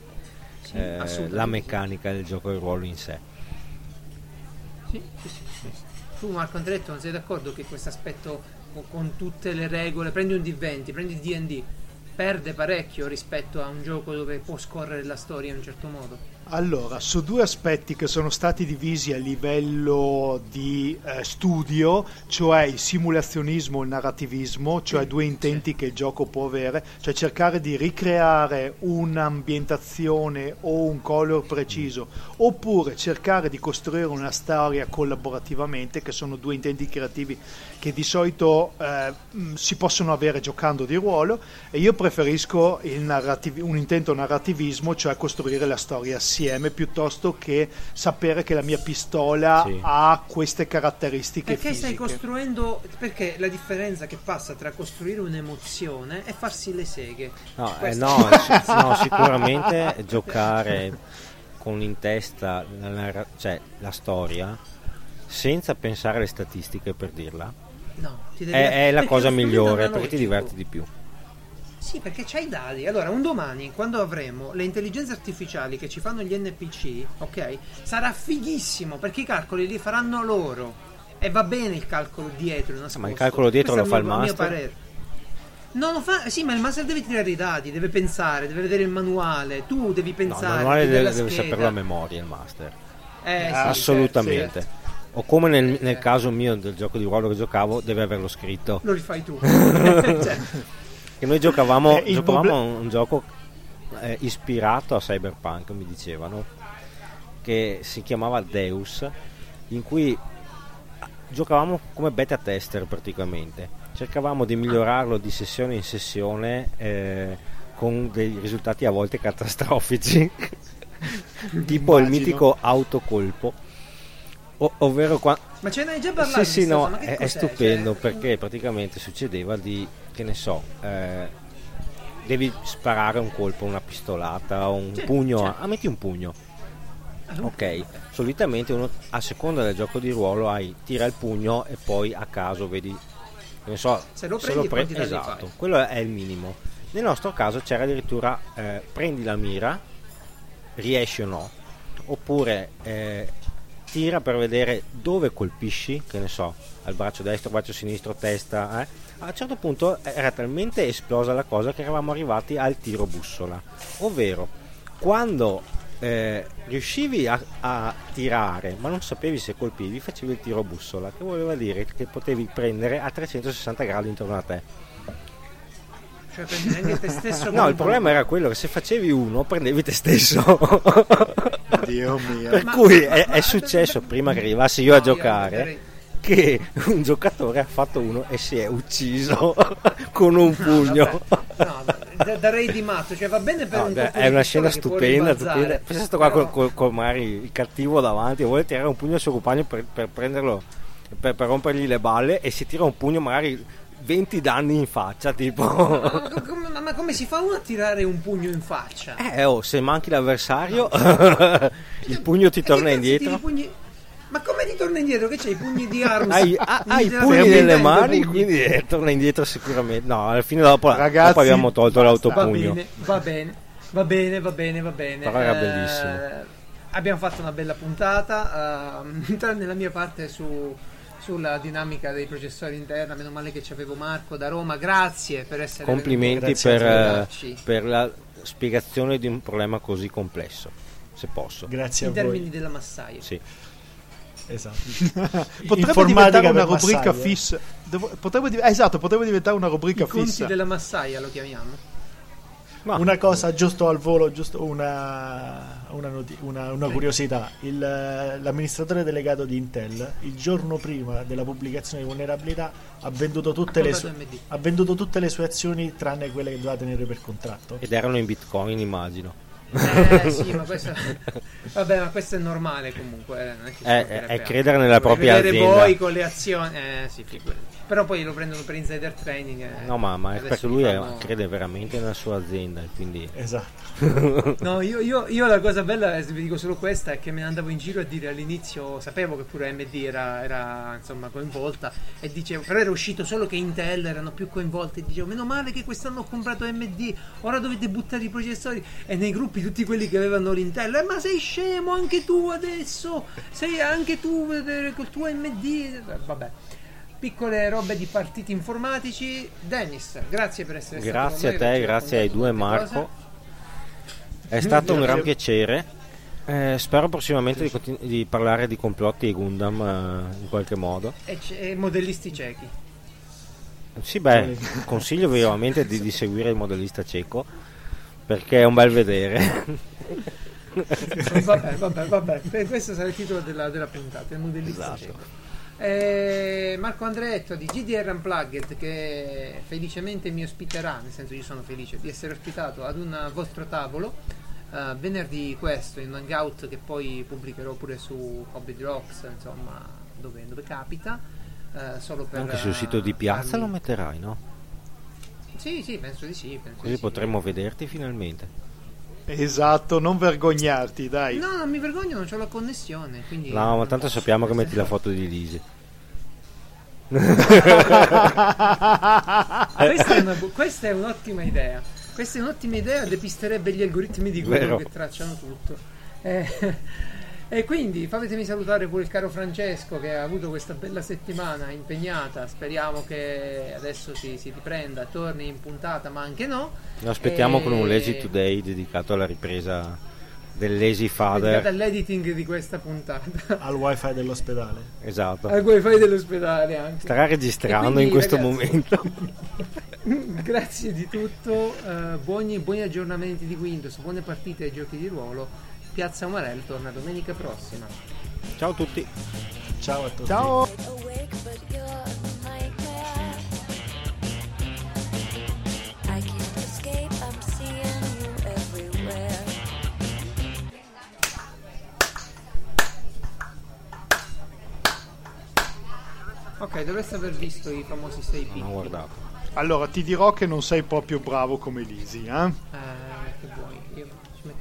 Sì, eh, la meccanica del gioco di ruolo in sé. Sì, sì, sì, sì. Tu Marco Andretto non sei d'accordo che questo aspetto con, tutte le regole, prendi un D20, prendi D&D, perde parecchio rispetto a un gioco dove può scorrere la storia in un certo modo? Allora, su due aspetti che sono stati divisi a livello di eh, studio, cioè il simulazionismo e il narrativismo, cioè due intenti che il gioco può avere, cioè cercare di ricreare un'ambientazione o un color preciso, oppure cercare di costruire una storia collaborativamente, che sono due intenti creativi che di solito eh, mh, si possono avere giocando di ruolo, e io preferisco il narrativi- un intento narrativismo, cioè costruire la storia assieme, piuttosto che sapere che la mia pistola Sì. ha queste caratteristiche Perché stai fisiche. costruendo. Perché la differenza che passa tra costruire un'emozione e farsi le seghe. No, eh, no, no, sicuramente giocare con in testa la, narra- cioè, la storia senza pensare alle statistiche per dirla No, ti devi- è, è la cosa migliore perché ti diverti di più. Sì, perché c'hai i dati. Allora, un domani, quando avremo le intelligenze artificiali che ci fanno gli NPC, ok? Sarà fighissimo perché i calcoli li faranno loro. E va bene il calcolo dietro. nascosto. Ma il calcolo dietro Questo lo fa il mio- mio master? parere. Non lo fa, sì, ma il master deve tirare i dati, deve pensare, deve vedere il manuale. Tu devi No, pensare. il manuale deve, deve saperlo a memoria il master. Eh, sì, Assolutamente. certo, certo. O come nel, nel Certo. caso mio del gioco di ruolo che giocavo, deve averlo scritto. Lo rifai tu. Cioè, Che noi giocavamo, Eh, il giocavamo a un, un gioco eh, ispirato a Cyberpunk, mi dicevano, che si chiamava Deus, in cui giocavamo come beta tester praticamente. Cercavamo di migliorarlo di sessione in sessione eh, con dei risultati a volte catastrofici, tipo il Immagino. mitico autocolpo. O- ovvero qua, ma ce ne hai già parlato? sì, sì, no, è, è stupendo Cioè, perché praticamente succedeva di, che ne so, eh, devi sparare un colpo, una pistolata, un Sì, pugno, certo. ah, metti un pugno. Ah, Ok, solitamente uno a seconda del gioco di ruolo hai tira il pugno e poi a caso vedi ne so, Se lo prendi, pre- quanti danni esatto, quello è il minimo. Nel nostro caso c'era addirittura eh, prendi la mira, riesci o no, oppure eh, tira per vedere dove colpisci, che ne so, al braccio destro, braccio sinistro, testa. eh. A un certo punto era talmente esplosa la cosa che eravamo arrivati al tiro bussola, ovvero quando eh, riuscivi a, a tirare ma non sapevi se colpivi, facevi il tiro bussola, che voleva dire che potevi prendere a 360 gradi intorno a te. Cioè prendi anche te stesso No, il problema era quello che se facevi uno prendevi te stesso. Dio mio. per Ma- cui ma- è, ma- è successo prima che arrivassi io a No, io giocare darei- che un giocatore ha fatto uno e si è ucciso con un pugno. Vabbè, no, da- darei di matto, cioè va bene per No, un beh, è una scena stupenda, stupenda. Pensa sto qua però- col- col magari il cattivo davanti, vuole tirare un pugno al suo compagno per, per prenderlo, per, per rompergli le balle e si tira un pugno magari 20 danni in faccia, tipo. Ma come, ma- ma come si fa uno a tirare un pugno in faccia? Eh, oh, se manchi l'avversario, il pugno ti torna indietro. pugni- Ma come ti torna indietro? Che c'hai i pugni di arma? Hai, ha- hai i pugni nelle mani, pugni. quindi eh, torna indietro sicuramente. No, alla fine dopo, Ragazzi, dopo abbiamo tolto basta. Va l'autopugno. bene, va bene, va bene, va bene, va bene. Però era Eh, bellissimo. Abbiamo fatto una bella puntata. ehm, tranne la mia parte su- sulla dinamica dei processori interna. Meno male che ci avevo Marco da Roma. Grazie per essere Complimenti venuto a per, a eh, per la spiegazione di un problema così complesso, se posso. Grazie a in voi. termini della massaia. Sì. Esatto. Potrebbe diventare una rubrica Massaia. fissa. Devo- potrebbe div- eh, esatto, potrebbe diventare una rubrica I conti fissa. della massaia lo chiamiamo. Ma- Una cosa giusto al volo, giusto una, una, noti- una- una curiosità. Il, eh, l'amministratore delegato di Intel, il giorno prima della pubblicazione di vulnerabilità, ha venduto AMD. ha venduto tutte le sue azioni tranne quelle che doveva tenere per contratto. Ed erano in bitcoin, immagino. Eh sì, ma questo. Vabbè, ma questo è normale comunque. eh, è, È- è credere nella Vuoi propria vedere azienda. voi con le azioni. Eh sì, figurati. Però poi lo prendono per insider training. eh. No, ma, ma perché lui è- fanno- crede veramente nella sua azienda, e quindi Esatto. No, io, io- io la cosa bella, eh, vi dico solo questa, è che me ne andavo in giro a dire all'inizio, sapevo che pure AMD era, era, insomma coinvolta e dicevo, però era uscito solo che Intel erano più coinvolti e dicevo, meno male che quest'anno ho comprato AMD, ora dovete buttare i processori e nei gruppi tutti quelli che avevano l'Intel, "Eh, ma sei scemo anche tu adesso, sei anche tu eh, col tuo AMD, vabbè. Piccole robe di partiti informatici. Dennis, grazie per essere stato grazie a con noi, te, averci grazie ai due Marco. cose. È stato un Grazie. gran piacere. Eh, spero prossimamente di, continu- di parlare di complotti e Gundam eh, in qualche modo. E, c- e modellisti ciechi. Sì, beh, consiglio vivamente di, di seguire il modellista cieco perché è un bel vedere. vabbè, vabbè, vabbè. Que- Questo sarà il titolo della, della puntata, il modellista Esatto. cieco. Eh, Marco Andretto di GDR Unplugged che felicemente mi ospiterà, nel senso io sono felice di essere ospitato ad un vostro tavolo eh, venerdì questo in un hangout che poi pubblicherò pure su Hobby Rocks, insomma, dove, dove capita. eh, solo per Anche sul sito di eh, Piazza farmi- lo metterai, no? Sì, sì, penso di sì. penso Così di sì. potremmo vederti finalmente. Esatto, non vergognarti, dai. No, non mi vergogno, non ho la connessione. Quindi No, ma tanto sappiamo che metti la foto di Lisi. Questa è, una questa è un'ottima idea. Questa è un'ottima idea, depisterebbe gli algoritmi di Google Vero. che tracciano tutto. Eh, e quindi fatemi salutare pure il caro Francesco che ha avuto questa bella settimana impegnata. Speriamo che adesso si, si riprenda, torni in puntata, ma anche no. Lo aspettiamo E- con un Lazy Today dedicato alla ripresa del Lazy Father. all'editing di questa puntata. Al wifi dell'ospedale. Esatto. Al wifi dell'ospedale anche. Starà registrando quindi, in questo ragazzi, momento. Grazie di tutto, eh, buoni, buoni aggiornamenti di Windows, buone partite ai giochi di ruolo. Piazza Umarell torna domenica prossima. Ciao a tutti. Ciao a tutti. Ciao. Ok, dovreste aver visto i famosi 6 Non ho picchi. guardato. Allora, ti dirò che non sei proprio bravo come Lisi, eh? Eh,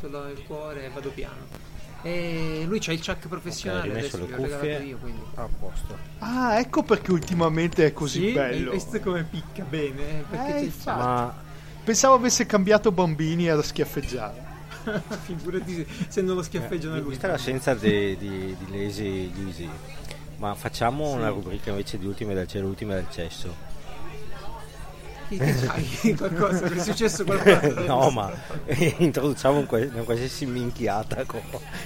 lo- il cuore e vado piano. E lui c'ha il chuck professionale Ok, rimesso adesso, le cuffie. io, quindi. a posto. Ah, ecco perché ultimamente è così Sì, bello. visto come picca bene? eh, Perché Eh, c'è. Ma Pensavo avesse cambiato bambini a schiaffeggiare. Figurati se non lo schiaffeggiano eh, lui. vista l'assenza di, di, di Lazy Easy, ma facciamo una rubrica invece di ultime del cielo, ultime del cesso. Che c'hai? Qualcosa? È successo qualcosa? no, ma introduciamo un una qualsiasi minchiata con,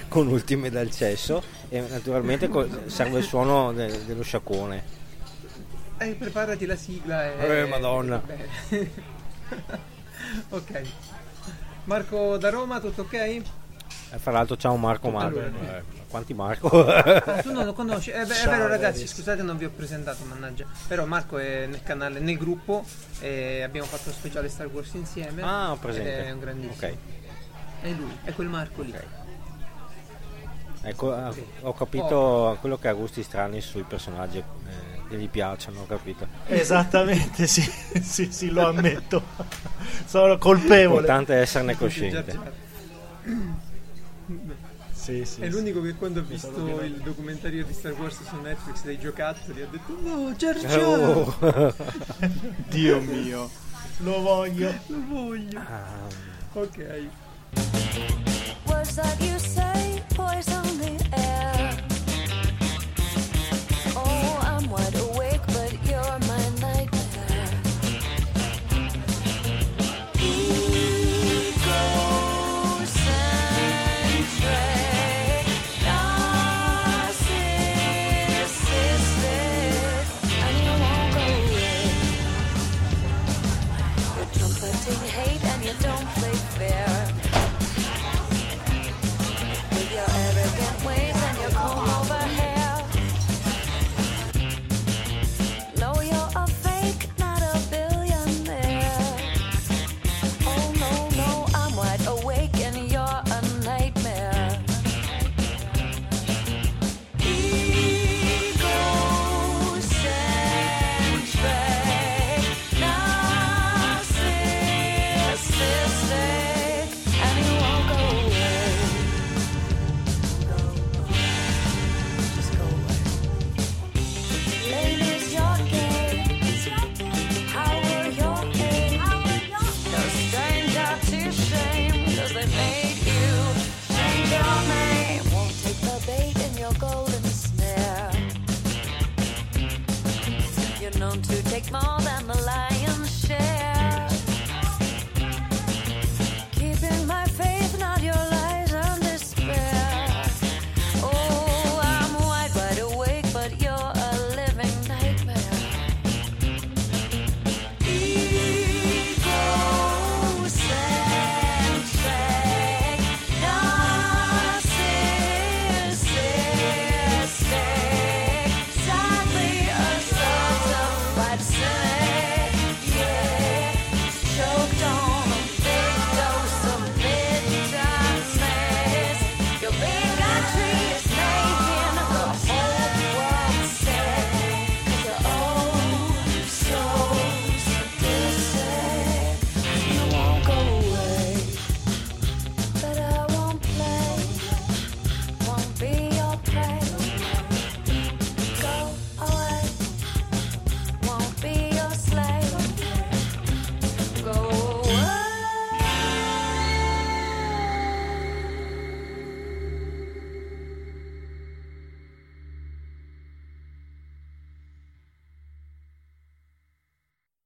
con ultime dal cesso e naturalmente co- serve il suono de- dello sciacquone. Eh, preparati la sigla e... Eh, madonna. Ok. Marco da Roma, tutto ok? E fra l'altro ciao Marco Marco. Allora. Eh, quanti Marco? Oh, tu non lo conosci? Eh, beh, è vero ragazzi, Davis. scusate non vi ho presentato, mannaggia. Però Marco è nel canale, nel gruppo e abbiamo fatto lo speciale Star Wars insieme. ah, ho presente. È un grandissimo. Ok. È lui, è quel Marco lì. Ok. Ecco, eh, Ok. ho capito quello che ha gusti strani sui personaggi eh, che gli piacciono, ho capito. Esattamente, sì, sì, sì, lo ammetto. Sono colpevole. L'importante è esserne cosciente. Sì, sì, È sì. l'unico che quando ha visto il documentario di Star Wars su Netflix dei giocattoli ha detto no, Jar Jar, Oh. Dio mio. Lo voglio. lo voglio. Ah, Ok. Words that you say, poison the